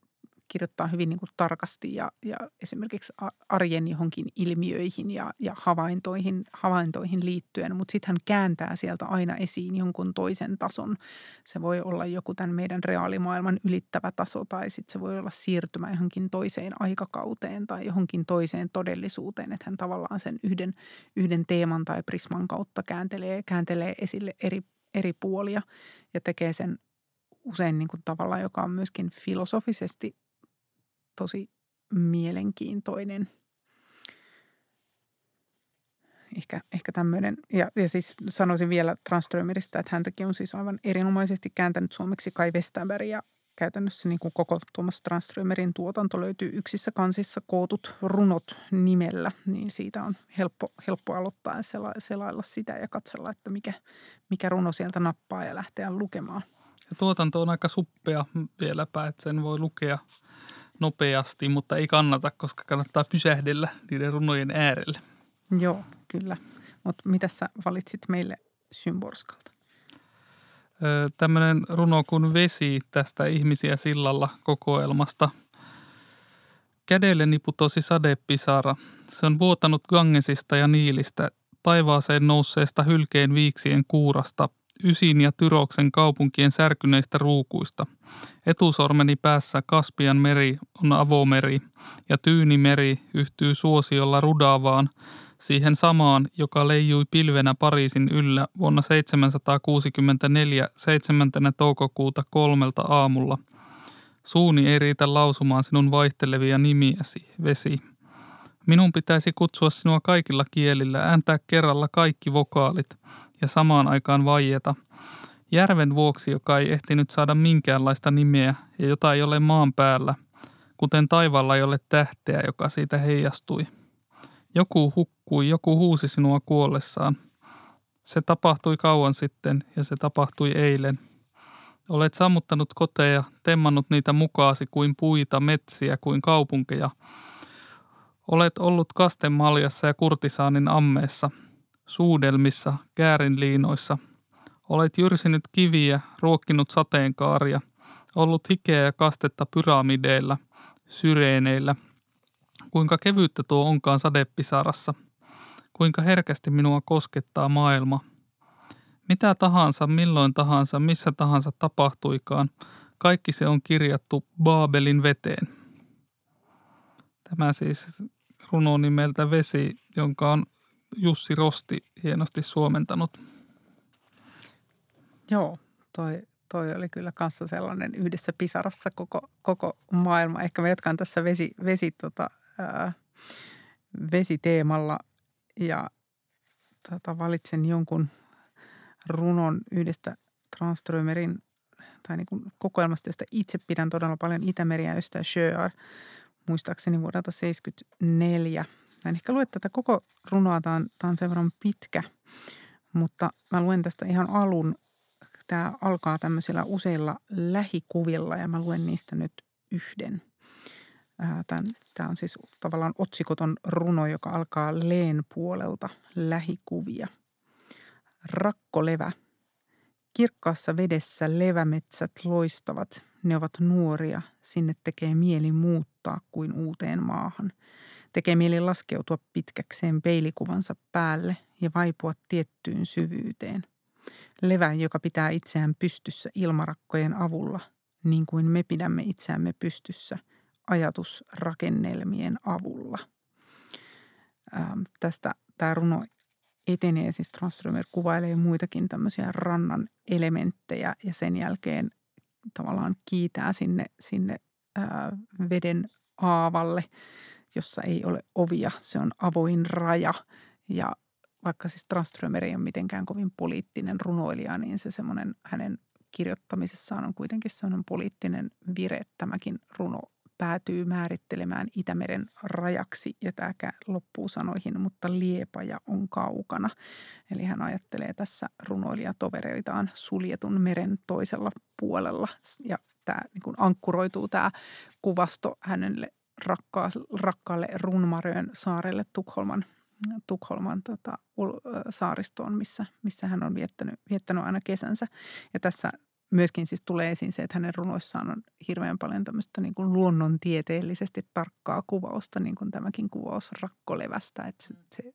kirjoittaa hyvin niin kuin tarkasti ja, ja esimerkiksi arjen johonkin ilmiöihin ja, ja havaintoihin, havaintoihin liittyen, mutta sitten hän kääntää sieltä aina esiin jonkun toisen tason. Se voi olla joku tämän meidän reaalimaailman ylittävä taso tai sitten se voi olla siirtymä johonkin toiseen aikakauteen tai johonkin toiseen todellisuuteen, että hän tavallaan sen yhden, yhden teeman tai prisman kautta kääntelee, kääntelee esille eri, eri puolia ja tekee sen usein niin kuin tavalla, joka on myöskin filosofisesti tosi mielenkiintoinen. Ehkä, ehkä tämmöinen, ja, ja siis sanoisin vielä Tranströmeristä, että häntäkin on siis aivan erinomaisesti kääntänyt suomeksi Kai Westerberg ja käytännössä niin kuin koko Thomas Tranströmerin tuotanto löytyy yksissä kansissa kootut runot nimellä, niin siitä on helppo, helppo aloittaa ja selailla sitä ja katsella, että mikä, mikä runo sieltä nappaa ja lähteä lukemaan. Ja tuotanto on aika suppea vieläpä, että sen voi lukea nopeasti, mutta ei kannata, koska kannattaa pysähdellä niiden runojen äärelle. Joo, kyllä. Mutta mitä sä valitsit meille Symborskalta? Tämmöinen runo kuin Vesi tästä Ihmisiä sillalla kokoelmasta. Kädelleni putosi sadepisara. Se on vuotanut Gangesista ja Niilistä, taivaaseen nousseesta hylkeen viiksien kuurasta – Ysin ja Tyroksen kaupunkien särkyneistä ruukuista. Etusormeni päässä Kaspian meri on avomeri ja Tyynimeri yhtyy suosiolla rudaavaan, siihen samaan, joka leijui pilvenä Pariisin yllä vuonna 764 7. toukokuuta kolmelta aamulla. Suuni ei riitä lausumaan sinun vaihtelevia nimiäsi, vesi. Minun pitäisi kutsua sinua kaikilla kielillä, ääntää kerralla kaikki vokaalit – ja samaan aikaan vaieta. Järven vuoksi, joka ei ehtinyt saada minkäänlaista nimeä ja jota ei ole maan päällä, kuten taivaalla ei ole tähteä, joka siitä heijastui. Joku hukkui, joku huusi sinua kuollessaan. Se tapahtui kauan sitten ja se tapahtui eilen. Olet sammuttanut koteja, temmannut niitä mukaasi kuin puita, metsiä, kuin kaupunkeja. Olet ollut kastemaljassa ja kurtisaanin ammeessa – suudelmissa, käärinliinoissa. Olet jyrsinyt kiviä, ruokkinut sateenkaaria, ollut hikeä ja kastetta pyramideilla, syreeneillä. Kuinka kevyttä tuo onkaan sadepisarassa. Kuinka herkästi minua koskettaa maailma. Mitä tahansa, milloin tahansa, missä tahansa tapahtuikaan, kaikki se on kirjattu Baabelin veteen. Tämä siis runo nimeltä Vesi, jonka on Jussi Rosti hienosti suomentanut. Joo, toi, toi oli kyllä kanssa sellainen yhdessä pisarassa koko, koko maailma. Ehkä mä jatkan tässä vesi, vesi, tota, ää, vesiteemalla ja tota, valitsen jonkun runon yhdestä Tranströmerin tai niin kuin kokoelmasta, josta itse pidän todella paljon Itämeriä, josta Sjöar, muistaakseni vuodelta 1974 – Mä en ehkä lue tätä koko runoa, tämä on, tämä on sen verran pitkä, mutta mä luen tästä ihan alun. Tämä alkaa tämmöisillä useilla lähikuvilla ja mä luen niistä nyt yhden. Tämä on siis tavallaan otsikoton runo, joka alkaa leen puolelta lähikuvia. Rakkolevä. Kirkkaassa vedessä levämetsät loistavat. Ne ovat nuoria. Sinne tekee mieli muuttaa kuin uuteen maahan – Tekee mieli laskeutua pitkäkseen peilikuvansa päälle ja vaipua tiettyyn syvyyteen. Levä, joka pitää itseään pystyssä ilmarakkojen avulla, niin kuin me pidämme itseämme pystyssä ajatusrakennelmien avulla. Ähm, tästä tämä runo etenee, siis Tranströmer kuvailee muitakin tämmöisiä rannan elementtejä ja sen jälkeen tavallaan kiitää sinne, sinne ää, veden aavalle – jossa ei ole ovia. Se on avoin raja ja vaikka siis Tranströmer ei ole mitenkään kovin poliittinen runoilija, niin se semmoinen hänen kirjoittamisessaan on kuitenkin semmoinen poliittinen vire. Tämäkin runo päätyy määrittelemään Itämeren rajaksi ja tämä loppuu sanoihin, mutta liepaja on kaukana. Eli hän ajattelee tässä runoilijatovereitaan suljetun meren toisella puolella ja tämä niin kuin ankkuroituu tämä kuvasto hänelle rakkaa, rakkaalle Runmarön saarelle Tukholman, Tukholman tota, saaristoon, missä, missä hän on viettänyt, viettänyt aina kesänsä. Ja tässä myöskin siis tulee esiin se, että hänen runoissaan on hirveän paljon tämmöistä niin kuin luonnontieteellisesti tarkkaa kuvausta, niin kuin tämäkin kuvaus rakkolevästä. Että se, se,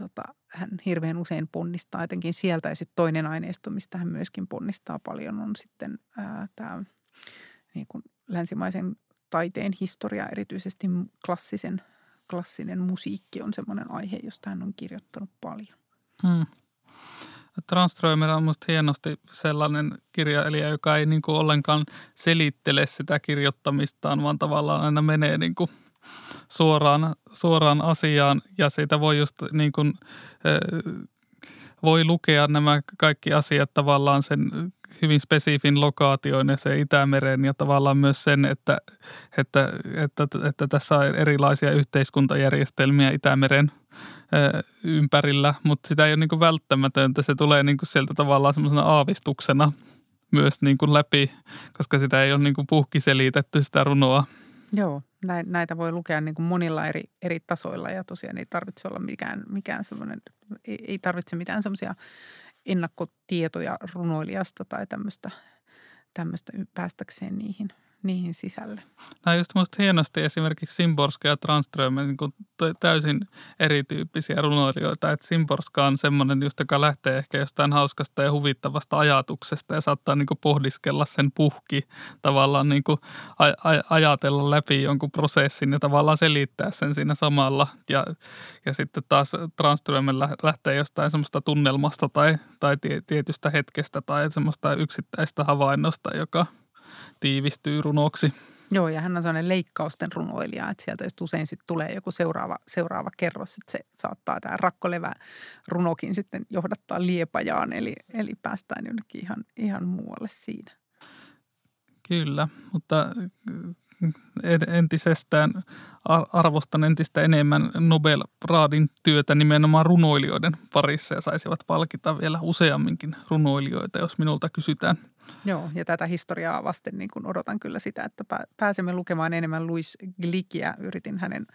tota, hän hirveän usein ponnistaa jotenkin sieltä. Ja sitten toinen aineisto, mistä hän myöskin ponnistaa paljon, on sitten tämä niin kuin länsimaisen taiteen historia, erityisesti klassisen, klassinen musiikki on semmoinen aihe, josta hän on kirjoittanut paljon. Hmm. Tranströmer on minusta hienosti sellainen kirjailija, joka ei niin kuin ollenkaan selittele sitä kirjoittamistaan, vaan tavallaan aina menee niin kuin suoraan, suoraan asiaan ja siitä voi just niin kuin, voi lukea nämä kaikki asiat tavallaan sen hyvin spesifin lokaation ja se Itämeren ja tavallaan myös sen, että, että, että, että tässä on erilaisia yhteiskuntajärjestelmiä Itämeren ympärillä, mutta sitä ei ole niin kuin välttämätöntä. Se tulee niin kuin sieltä tavallaan semmoisena aavistuksena myös niin kuin läpi, koska sitä ei ole niin kuin puhki selitetty sitä runoa. Joo, näitä voi lukea niin kuin monilla eri, eri tasoilla ja tosiaan ei tarvitse olla mikään, mikään semmoinen, ei, ei tarvitse mitään semmoisia ennakkotietoja runoilijasta tai tämmöistä, tämmöistä päästäkseen niihin – niihin sisälle. Nämä just musta hienosti esimerkiksi Simborska ja Tranström, niin kuin täysin erityyppisiä runoilijoita. Että Simborska on semmoinen, just, joka lähtee ehkä jostain hauskasta ja huvittavasta ajatuksesta ja saattaa niin kuin pohdiskella sen puhki, tavallaan niin kuin aj- ajatella läpi jonkun prosessin ja tavallaan selittää sen siinä samalla. Ja, ja sitten taas Tranström lähtee jostain semmoista tunnelmasta tai, tai tietystä hetkestä tai semmoista yksittäistä havainnosta, joka – tiivistyy runoksi. Joo, ja hän on sellainen leikkausten runoilija, että sieltä just usein sitten tulee joku seuraava, seuraava kerros, että se saattaa tämä rakkolevä runokin sitten johdattaa liepajaan, eli, eli päästään jonnekin ihan, ihan muualle siinä. Kyllä, mutta entisestään arvostan entistä enemmän Nobel-raadin työtä nimenomaan runoilijoiden parissa ja saisivat palkita vielä useamminkin runoilijoita, jos minulta kysytään – Joo, ja tätä historiaa vasten niin kun odotan kyllä sitä, että pääsemme lukemaan enemmän Louis Glickia. Yritin hänen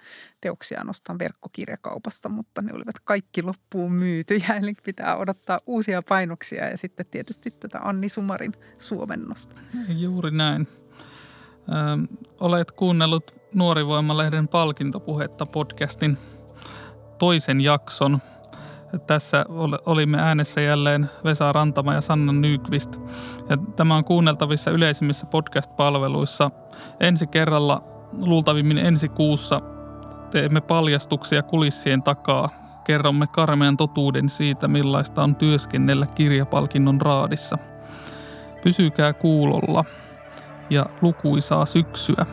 teoksiaan nostaa verkkokirjakaupasta, mutta ne olivat kaikki loppuun myytyjä, eli pitää odottaa uusia painoksia ja sitten tietysti tätä Anni Sumarin suomennosta. Juuri näin. Ö, olet kuunnellut Nuorivoimalehden palkintopuhetta podcastin toisen jakson – tässä olimme äänessä jälleen Vesa Rantama ja Sanna Nykvist. Ja tämä on kuunneltavissa yleisimmissä podcast-palveluissa. Ensi kerralla, luultavimmin ensi kuussa, teemme paljastuksia kulissien takaa. Kerromme karmean totuuden siitä, millaista on työskennellä kirjapalkinnon raadissa. Pysykää kuulolla ja lukuisaa syksyä.